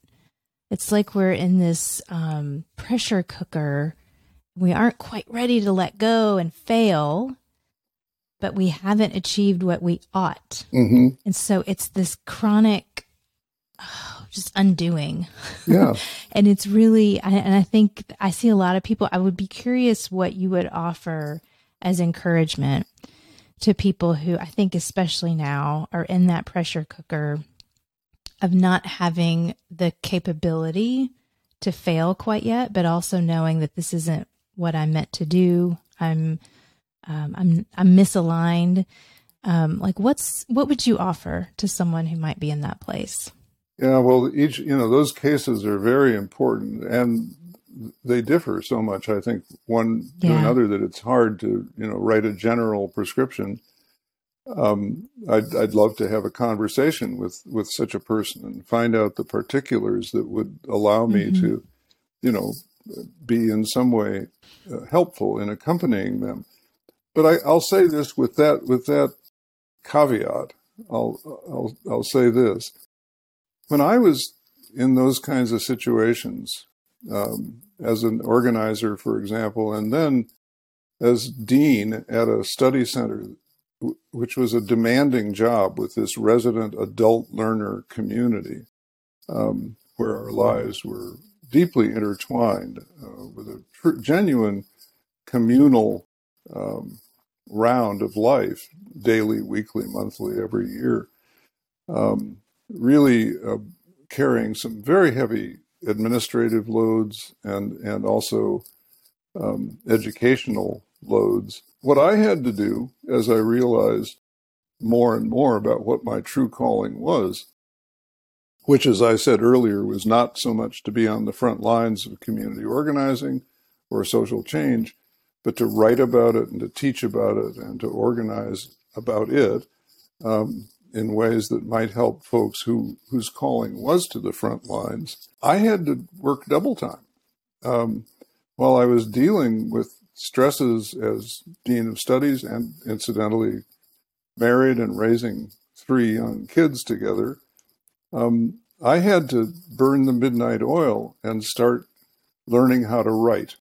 Speaker 3: It's like we're in this um, pressure cooker. We aren't quite ready to let go and fail, but we haven't achieved what we ought. Mm-hmm. And so it's this chronic [SIGHS] just undoing.
Speaker 1: Yeah. [LAUGHS]
Speaker 3: and it's really, and I think I see a lot of people, I would be curious what you would offer as encouragement to people who I think, especially now, are in that pressure cooker of not having the capability to fail quite yet, but also knowing that this isn't what I'm meant to do. I'm, um, I'm, I'm misaligned. Um, like what's, what would you offer to someone who might be in that place?
Speaker 1: Yeah, well, each you know those cases are very important, and they differ so much. I think one yeah. to another that it's hard to you know write a general prescription. Um, I'd I'd love to have a conversation with with such a person and find out the particulars that would allow me mm-hmm. to, you know, be in some way uh, helpful in accompanying them. But I, I'll say this with that with that caveat. I'll I'll I'll say this when I was in those kinds of situations, um, as an organizer, for example, and then as dean at a study center, which was a demanding job with this resident adult learner community, um, where our lives were deeply intertwined uh, with a tr- genuine communal um, round of life, daily, weekly, monthly, every year. Um, really uh, carrying some very heavy administrative loads and and also um, educational loads. What I had to do, as I realized more and more about what my true calling was, which, as I said earlier, was not so much to be on the front lines of community organizing or social change, but to write about it and to teach about it and to organize about it. Um, in ways that might help folks who whose calling was to the front lines. I had to work double time um, while I was dealing with stresses as dean of studies and incidentally married and raising three young kids together. Um, I had to burn the midnight oil and start learning how to write.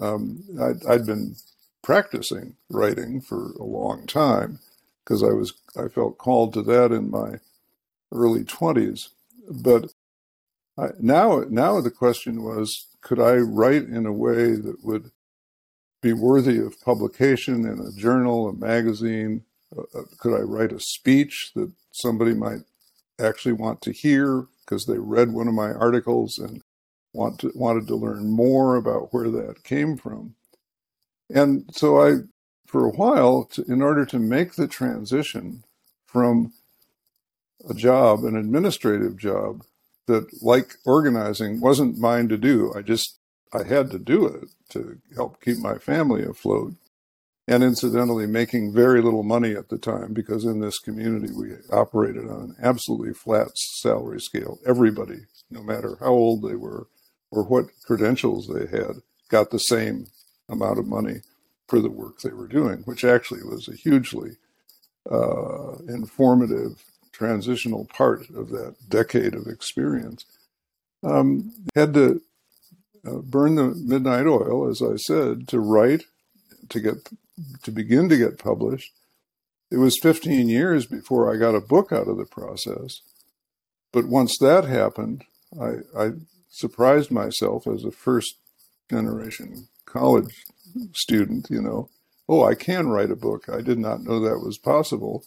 Speaker 1: Um, I'd, I'd been practicing writing for a long time because I was I felt called to that in my early twenties. But I, now now the question was, could I write in a way that would be worthy of publication in a journal, a magazine? Uh, uh could I write a speech that somebody might actually want to hear because they read one of my articles and want to, wanted to learn more about where that came from? And so I for a while to, in order to make the transition from a job, an administrative job that, like organizing, wasn't mine to do. I just, I had to do it to help keep my family afloat. And incidentally, making very little money at the time because in this community we operated on an absolutely flat salary scale. Everybody, no matter how old they were or what credentials they had, got the same amount of money for the work they were doing, which actually was a hugely uh, informative transitional part of that decade of experience. Um, had to uh, burn the midnight oil, as I said, to write, to get to begin to get published. It was 15 years before I got a book out of the process. But once that happened, I, I surprised myself as a first generation college student, you know, oh, I can write a book. I did not know that was possible.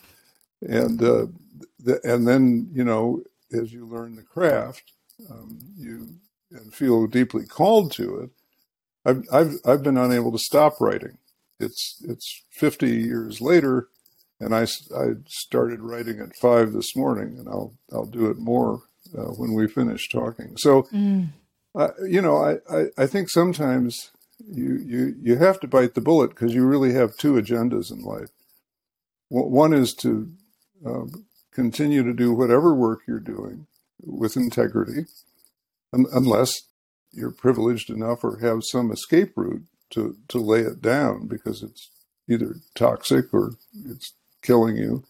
Speaker 1: And, uh, the, and then, you know, as you learn the craft, um, you and feel deeply called to it, I've, I've, I've been unable to stop writing. It's, it's 50 years later, and I, I started writing at five this morning, and I'll, I'll do it more uh, when we finish talking. So, mm. uh, you know, I, I, I think sometimes you, you, you have to bite the bullet because you really have two agendas in life. One is to uh, continue to do whatever work you're doing with integrity, unless you're privileged enough or have some escape route to, to lay it down because it's either toxic or it's killing you.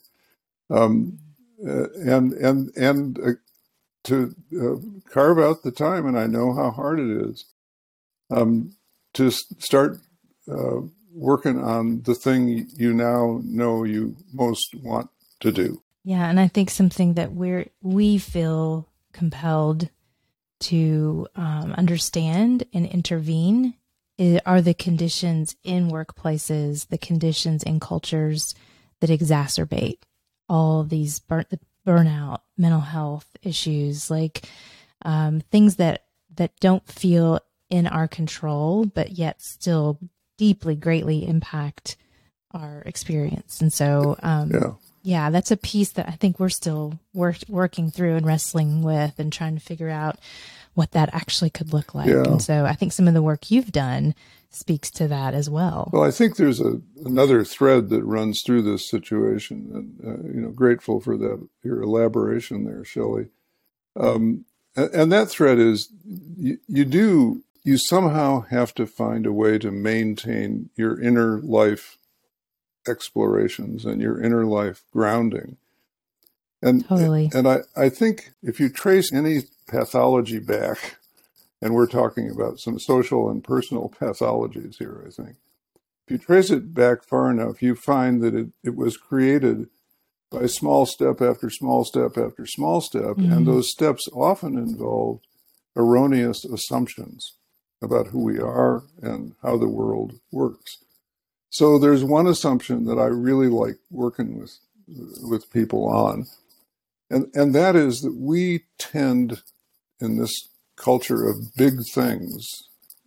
Speaker 1: Um, uh, and and and uh, to uh, carve out the time, and I know how hard it is, um, to start uh, working on the thing you now know you most want to do.
Speaker 3: Yeah, and I think something that we're we feel compelled to um, understand and intervene are the conditions in workplaces, the conditions in cultures that exacerbate all these burn, burnout, mental health issues, like um, things that that don't feel in our control, but yet still deeply, greatly impact our experience. And so, um, yeah. yeah, that's a piece that I think we're still work, working through and wrestling with and trying to figure out what that actually could look like. Yeah. And so I think some of the work you've done speaks to that as well.
Speaker 1: Well, I think there's a another thread that runs through this situation, and uh, you know, grateful for that your elaboration there, Shelley. Um, and, and, that thread is you, you do you somehow have to find a way to maintain your inner life explorations and your inner life grounding. And totally. and I, I think if you trace any pathology back and we're talking about some social and personal pathologies here, I think. If you trace it back far enough, you find that it, it was created by small step after small step after small step, mm-hmm. and those steps often involved erroneous assumptions about who we are and how the world works. So there's one assumption that I really like working with with people on, and and that is that we tend in this culture of big things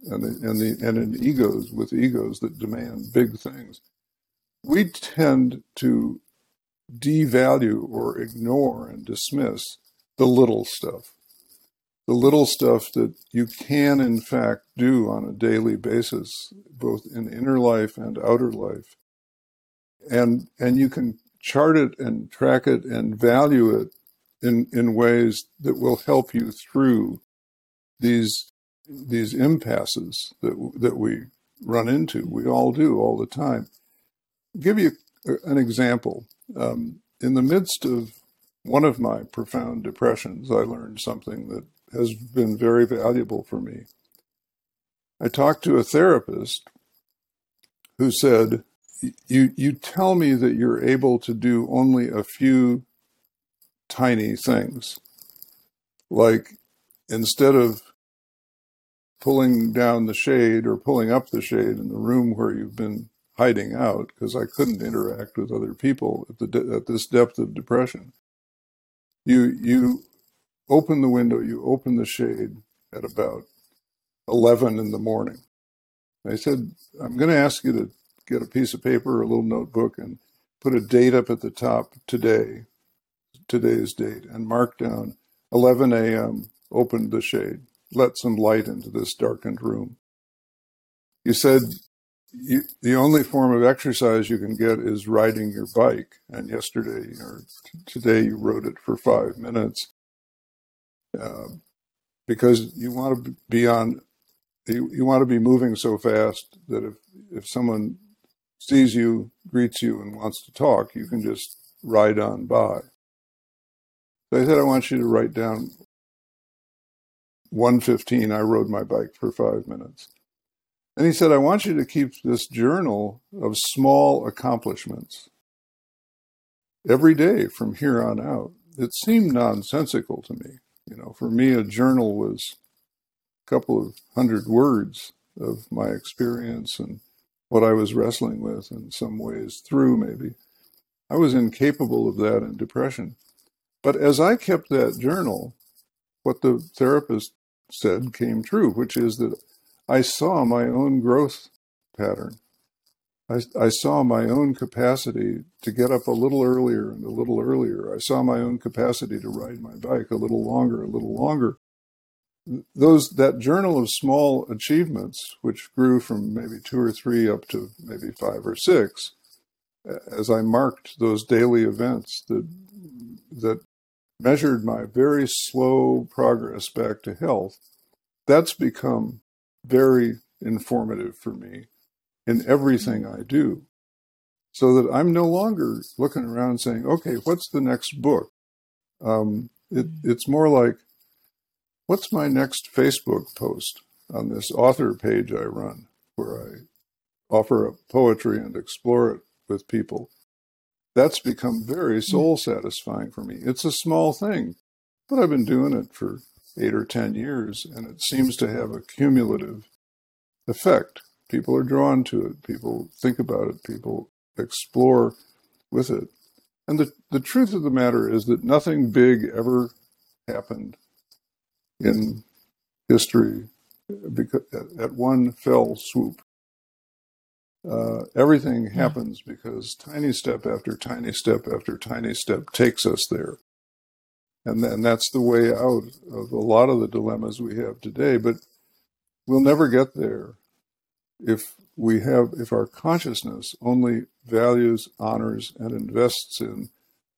Speaker 1: and, and, the, and in egos with egos that demand big things, we tend to devalue or ignore and dismiss the little stuff. The little stuff that you can, in fact, do on a daily basis, both in inner life and outer life. And, and you can chart it and track it and value it in, in ways that will help you through these these impasses that that we run into. We all do all the time. I'll give you an example. Um, in the midst of one of my profound depressions, I learned something that has been very valuable for me. I talked to a therapist who said, "You you tell me that you're able to do only a few tiny things, like instead of pulling down the shade or pulling up the shade in the room where you've been hiding out because I couldn't interact with other people at the at this depth of depression. You you open the window, you open the shade at about eleven in the morning. I said, I'm going to ask you to get a piece of paper or a little notebook and put a date up at the top today, today's date, and mark down 11 a.m. Opened the shade let some light into this darkened room. You said you, the only form of exercise you can get is riding your bike. And yesterday or t- today you rode it for five minutes uh, because you want to be on, you, you want to be moving so fast that if, if someone sees you, greets you, and wants to talk, you can just ride on by. So I said, I want you to write down 115, I rode my bike for five minutes. And he said, I want you to keep this journal of small accomplishments every day from here on out. It seemed nonsensical to me. You know, for me, a journal was a couple of hundred words of my experience and what I was wrestling with in some ways through, maybe. I was incapable of that in depression. But as I kept that journal, what the therapist said came true, which is that I saw my own growth pattern. I, I saw my own capacity to get up a little earlier and a little earlier. I saw my own capacity to ride my bike a little longer, a little longer. Those that journal of small achievements, which grew from maybe two or three up to maybe five or six, as I marked those daily events that that measured my very slow progress back to health, that's become very informative for me in everything I do. So that I'm no longer looking around saying, okay, what's the next book? Um, it, it's more like, what's my next Facebook post on this author page I run where I offer up poetry and explore it with people? That's become very soul satisfying for me. It's a small thing, but I've been doing it for eight or 10 years, and it seems to have a cumulative effect. People are drawn to it, people think about it, people explore with it. And the, the truth of the matter is that nothing big ever happened in history because, at one fell swoop. Uh, everything happens because tiny step after tiny step after tiny step takes us there. And then that's the way out of a lot of the dilemmas we have today. But we'll never get there if we have if our consciousness only values, honors, and invests in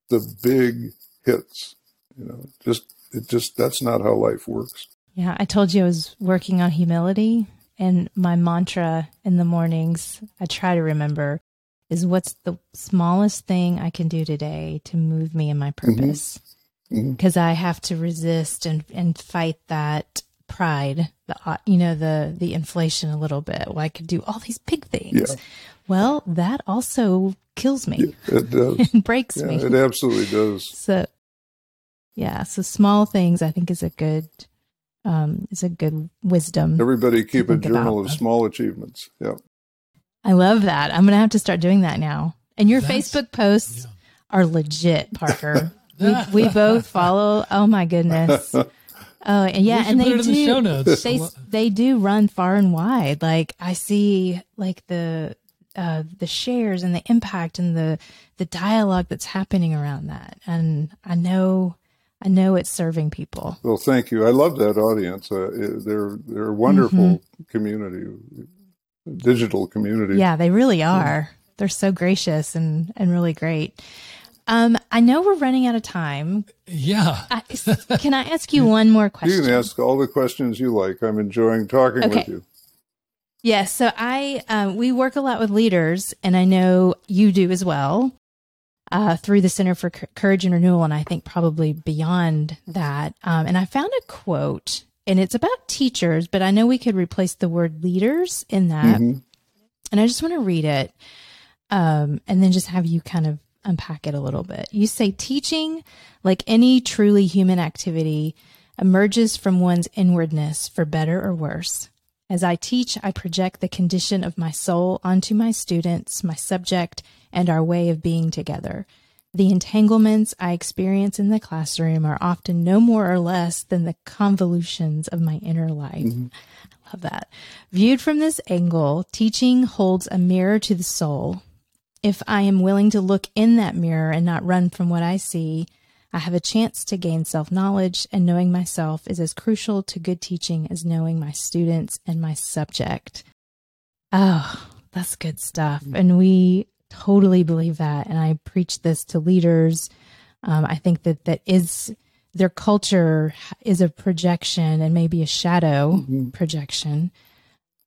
Speaker 1: the big hits. You know, just it just that's not how life works.
Speaker 3: Yeah, I told you I was working on humility, and my mantra in the mornings I try to remember is what's the smallest thing I can do today to move me in my mm-hmm. purpose. Because mm-hmm. I have to resist and, and fight that pride, the uh, you know the the inflation a little bit. Well, I could do all these big things. Yeah. Well, that also kills me.
Speaker 1: Yeah, it does. [LAUGHS]
Speaker 3: and breaks
Speaker 1: yeah,
Speaker 3: me.
Speaker 1: It absolutely does.
Speaker 3: So, yeah. So small things, I think, is a good um, is a good wisdom.
Speaker 1: Everybody keep a journal about. of small achievements. Yeah.
Speaker 3: I love that. I'm gonna have to start doing that now. And your That's, Facebook posts yeah. are legit, Parker. [LAUGHS] we, we both follow. Oh my goodness. [LAUGHS] Oh, and yeah, and they do. The they they do run far and wide. Like I see, like the uh, the shares and the impact and the the dialogue that's happening around that, and I know. I know it's serving people.
Speaker 1: Well, thank you. I love that audience. Uh, they're they're a wonderful mm-hmm. community, digital community.
Speaker 3: Yeah, they really are. Yeah. They're so gracious and and really great. Um, I know we're running out of time.
Speaker 2: Yeah.
Speaker 3: I, can I ask you [LAUGHS] one more question?
Speaker 1: You can ask all the questions you like. I'm enjoying talking okay. with you.
Speaker 3: Yes. so I um, we work a lot with leaders, and I know you do as well. Uh, through the Center for C- Courage and Renewal, and I think probably beyond that. Um, and I found a quote, and it's about teachers, but I know we could replace the word leaders in that. Mm-hmm. And I just want to read it, um, and then just have you kind of unpack it a little bit. You say teaching, like any truly human activity, emerges from one's inwardness for better or worse. As I teach, I project the condition of my soul onto my students, my subject, and our way of being together. The entanglements I experience in the classroom are often no more or less than the convolutions of my inner life. Mm-hmm. I love that. Viewed from this angle, teaching holds a mirror to the soul, if I am willing to look in that mirror and not run from what I see, I have a chance to gain self knowledge, and knowing myself is as crucial to good teaching as knowing my students and my subject. Oh, that's good stuff. And we totally believe that. And I preach this to leaders. Um, I think that that is their culture is a projection and maybe a shadow mm-hmm. projection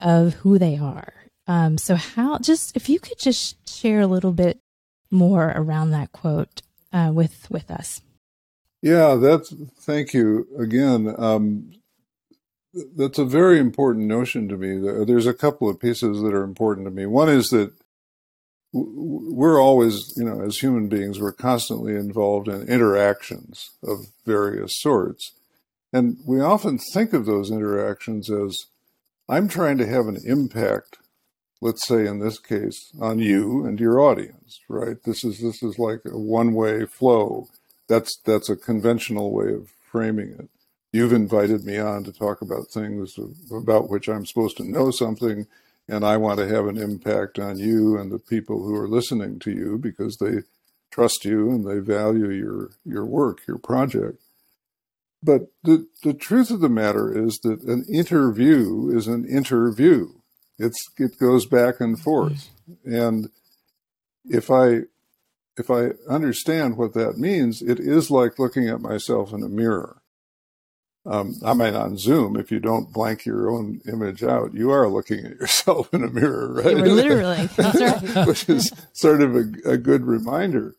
Speaker 3: of who they are. Um, so how just if you could just share a little bit more around that quote uh, with with us.
Speaker 1: Yeah, that's thank you again. Um, that's a very important notion to me. There's a couple of pieces that are important to me. One is that we're always, you know, as human beings, we're constantly involved in interactions of various sorts. And we often think of those interactions as I'm trying to have an impact let's say in this case on you and your audience right this is this is like a one way flow that's that's a conventional way of framing it you've invited me on to talk about things about which I'm supposed to know something, and I want to have an impact on you and the people who are listening to you because they trust you and they value your your work, your project. But the, the truth of the matter is that an interview is an interview. It's it goes back and forth. And if I if I understand what that means, it is like looking at myself in a mirror. Um, I mean, on Zoom, if you don't blank your own image out, you are looking at [LAUGHS] yourself in a mirror, right?
Speaker 3: literally, [LAUGHS] right.
Speaker 1: which is sort of a, a good reminder.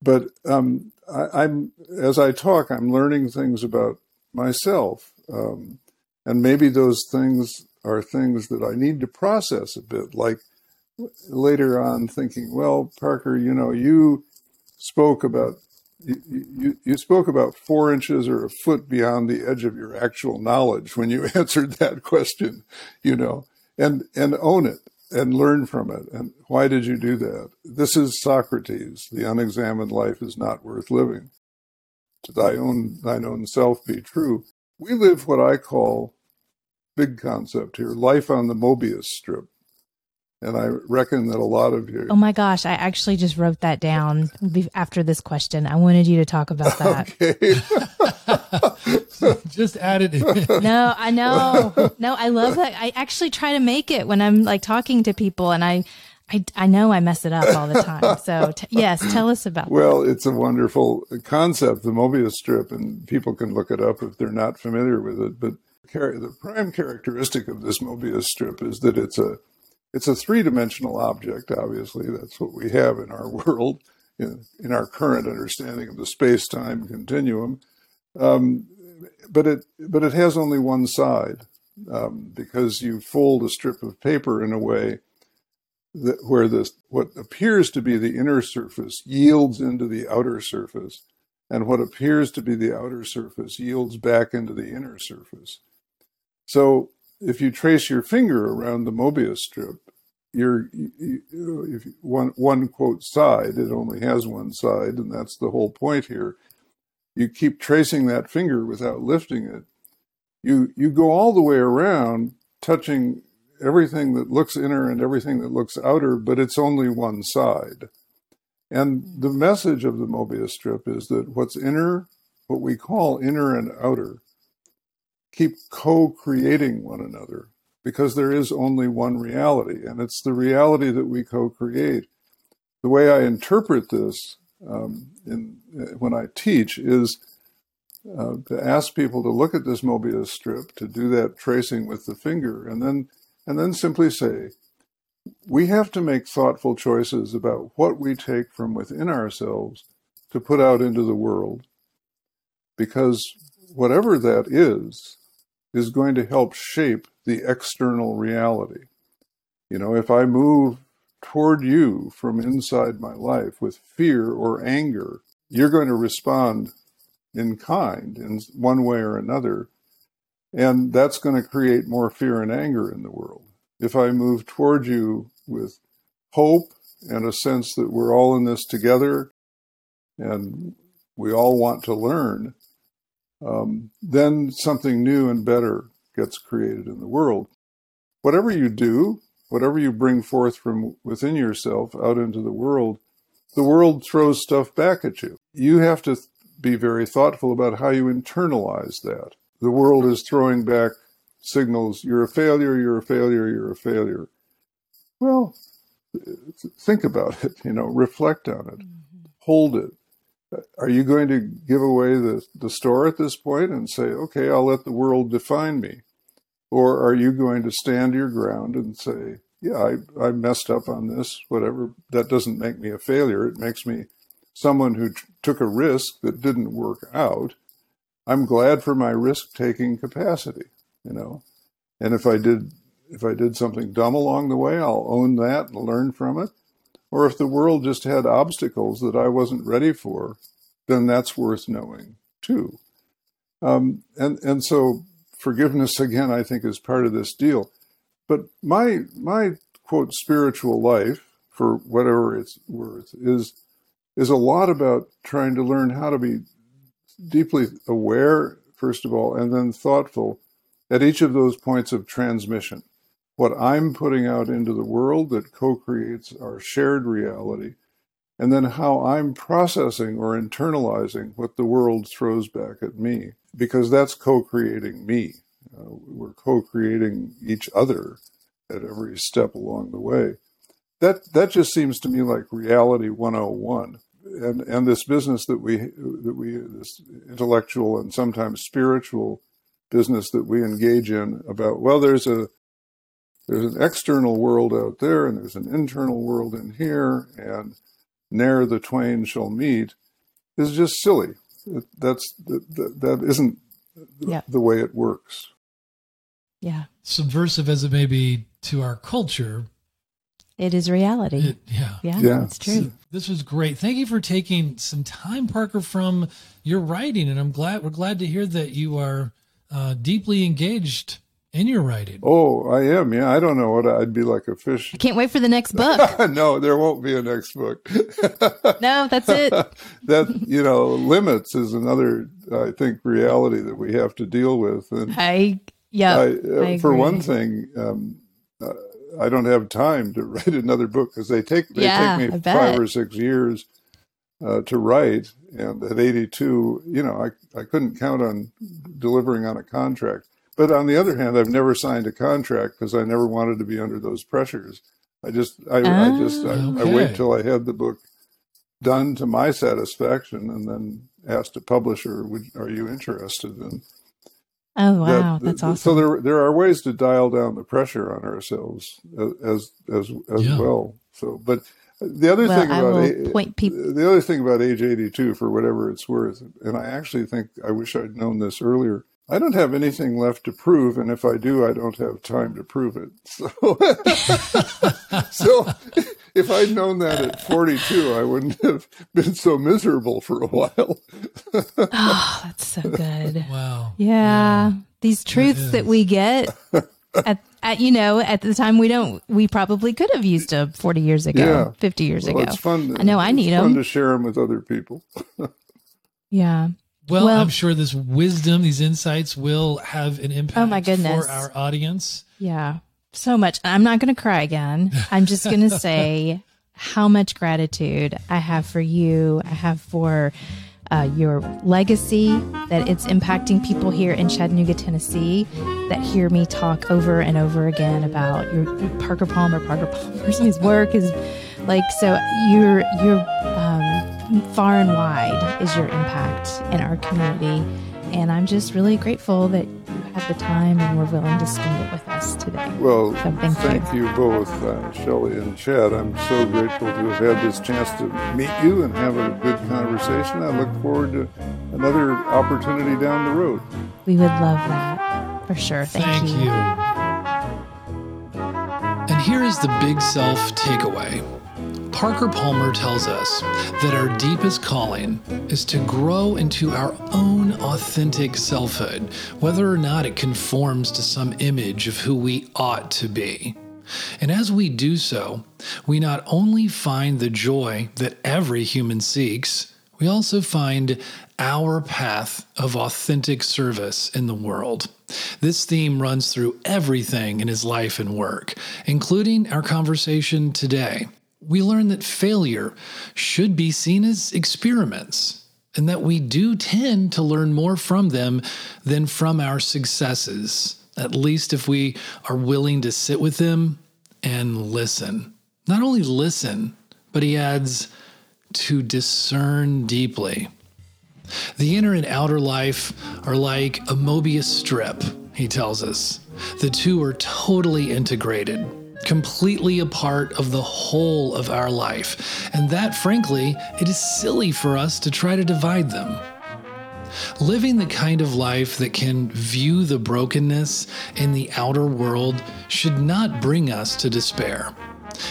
Speaker 1: But um, I, am as I talk, I'm learning things about myself, um, and maybe those things are things that I need to process a bit. Like later on, thinking, well, Parker, you know, you spoke about you, you, you spoke about four inches or a foot beyond the edge of your actual knowledge when you [LAUGHS] answered that question, you know, and and own it and learn from it. And why did you do that? This is Socrates. The unexamined life is not worth living. To thy own thine own self be true. We live what I call big concept here, life on the Mobius strip. And I reckon that a lot of you.
Speaker 3: Oh my gosh, I actually just wrote that down after this question. I wanted you to talk about [LAUGHS] that.
Speaker 2: Okay. [LAUGHS] just added it.
Speaker 3: No, I know. No, I love that. I actually try to make it when I'm like talking to people and I I, I know I mess it up all the time. So t- yes, tell us about. It.
Speaker 1: Well, that. it's a wonderful concept, the Mobius strip, and people can look it up if they're not familiar with it. But the prime characteristic of this Mobius strip is that it's a it's a three dimensional object, obviously. That's what we have in our [LAUGHS] world, in, in our current understanding of the space time continuum. Um, but, it, but it has only one side um, because you fold a strip of paper in a way that where this, what appears to be the inner surface yields into the outer surface, and what appears to be the outer surface yields back into the inner surface. So if you trace your finger around the Mobius strip, you're you, if one one quote side, it only has one side, and that's the whole point here. You keep tracing that finger without lifting it. You you go all the way around, touching everything that looks inner and everything that looks outer, but it's only one side. And the message of the Mobius strip is that what's inner, what we call inner and outer, keep co creating one another because there is only one reality, and it's the reality that we co create. The way I interpret this um, in, when I teach is uh, to ask people to look at this Mobius strip, to do that tracing with the finger, and then and then simply say, we have to make thoughtful choices about what we take from within ourselves to put out into the world, because whatever that is, is going to help shape the external reality. You know, if I move toward you from inside my life with fear or anger, you're going to respond in kind in one way or another. And that's going to create more fear and anger in the world. If I move toward you with hope and a sense that we're all in this together and we all want to learn, um, then something new and better gets created in the world. Whatever you do, whatever you bring forth from within yourself out into the world, the world throws stuff back at you. You have to be very thoughtful about how you internalize that. The world is throwing back signals you're a failure, you're a failure, you're a failure. Well, think about it, you know, reflect on it, mm-hmm. hold it, are you going to give away the, the store at this point and say, okay, I'll let the world define me? Or are you going to stand your ground and say, yeah, I, I messed up on this, whatever. That doesn't make me a failure. It makes me someone who t- took a risk that didn't work out. I'm glad for my risk taking capacity, you know. And if I did if I did something dumb along the way, I'll own that and learn from it. Or if the world just had obstacles that I wasn't ready for, then that's worth knowing too. Um, and and so forgiveness again, I think, is part of this deal. But my my quote spiritual life, for whatever it's worth, is is a lot about trying to learn how to be deeply aware, first of all, and then thoughtful at each of those points of transmission. What I'm putting out into the world that co creates our shared reality, and then how I'm processing or internalizing what the world throws back at me, because that's co creating me. Uh, we're co creating each other at every step along the way. That, that just seems to me like reality 101 and and this business that we that we this intellectual and sometimes spiritual business that we engage in about well there's a there's an external world out there and there's an internal world in here and ne'er the twain shall meet is just silly that's that, that isn't
Speaker 3: yeah.
Speaker 1: the way it works
Speaker 3: yeah
Speaker 2: subversive as it may be to our culture
Speaker 3: it is reality.
Speaker 2: It, yeah.
Speaker 3: Yeah. Yeah. It's true.
Speaker 2: This was great. Thank you for taking some time, Parker, from your writing. And I'm glad, we're glad to hear that you are uh, deeply engaged in your writing.
Speaker 1: Oh, I am. Yeah. I don't know what I'd be like a fish.
Speaker 3: I can't wait for the next [LAUGHS] book.
Speaker 1: no, there won't be a next book. [LAUGHS]
Speaker 3: no, that's it.
Speaker 1: that, you know, limits is another, I think, reality that we have to deal with. And
Speaker 3: I, yeah. I,
Speaker 1: uh, for one thing, um, uh, I don't have time to [LAUGHS] write another book because they take they
Speaker 3: yeah,
Speaker 1: take me five or six years uh, to write, and at 82, you know, I I couldn't count on delivering on a contract. But on the other hand, I've never signed a contract because I never wanted to be under those pressures. I just I, I just I, ah, okay. I wait till I had the book done to my satisfaction, and then asked a publisher, "Are you interested?" And
Speaker 3: Oh wow, that, that's awesome.
Speaker 1: So there there are ways to dial down the pressure on ourselves as as as yeah. well. So, but the other
Speaker 3: well,
Speaker 1: thing about
Speaker 3: a, point people.
Speaker 1: the other thing about age eighty two, for whatever it's worth, and I actually think I wish I'd known this earlier. I don't have anything left to prove, and if I do, I don't have time to prove it. [LAUGHS] So, [LAUGHS] so if I'd known that at 42, I wouldn't have been so miserable for a while.
Speaker 3: oh, [LAUGHS] that's so good.
Speaker 2: Wow.
Speaker 3: Yeah. yeah. These truths that we get at, at, you know, at the time we don't, we probably could have used them 40 years ago, yeah. 50 years
Speaker 1: well,
Speaker 3: ago.
Speaker 1: It's fun. To,
Speaker 3: I know I need
Speaker 1: them.
Speaker 3: to
Speaker 1: share them with other people.
Speaker 3: yeah.
Speaker 2: Well, well, I'm sure this wisdom, these insights will have an impact
Speaker 3: oh my goodness.
Speaker 2: for our audience.
Speaker 3: Yeah so much. I'm not going to cry again. I'm just going [LAUGHS] to say how much gratitude I have for you. I have for uh, your legacy, that it's impacting people here in Chattanooga, Tennessee, that hear me talk over and over again about your Parker Palmer, Parker Palmer's his work is like so. You're you're um, far and wide is your impact in our community, and I'm just really grateful that you had the time and were willing to spend it with us today.
Speaker 1: Well, so thank, thank you. you. both, uh, Shelley and Chad. I'm so grateful to have had this chance to meet you and have a good conversation. I look forward to another opportunity down the road.
Speaker 3: We would love that for sure. Thank,
Speaker 2: thank
Speaker 3: you.
Speaker 2: you. And here is the big self takeaway. Parker Palmer tells us that our deepest calling is to grow into our own authentic selfhood, whether or not it conforms to some image of who we ought to be. And as we do so, we not only find the joy that every human seeks, we also find our path of authentic service in the world. This theme runs through everything in his life and work, including our conversation today we learn that failure should be seen as experiments and that we do tend to learn more from them than from our successes, at least if we are willing to sit with them and listen. Not only listen, but he adds, to discern deeply. The inner and outer life are like a Mobius strip, he tells us. The two are totally integrated completely a part of the whole of our life. And that, frankly, it is silly for us to try to divide them. Living the kind of life that can view the brokenness in the outer world should not bring us to despair.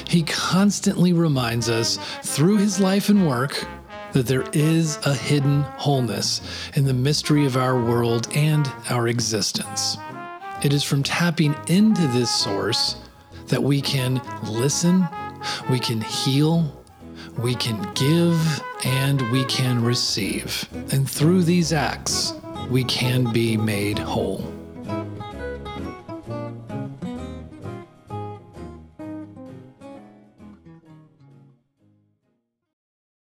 Speaker 2: He constantly reminds us through his life and work that there is a hidden wholeness in the mystery of our world and our existence. It is from tapping into this source that we can listen, we can heal, we can give, and we can receive. And through these acts, we can be made whole.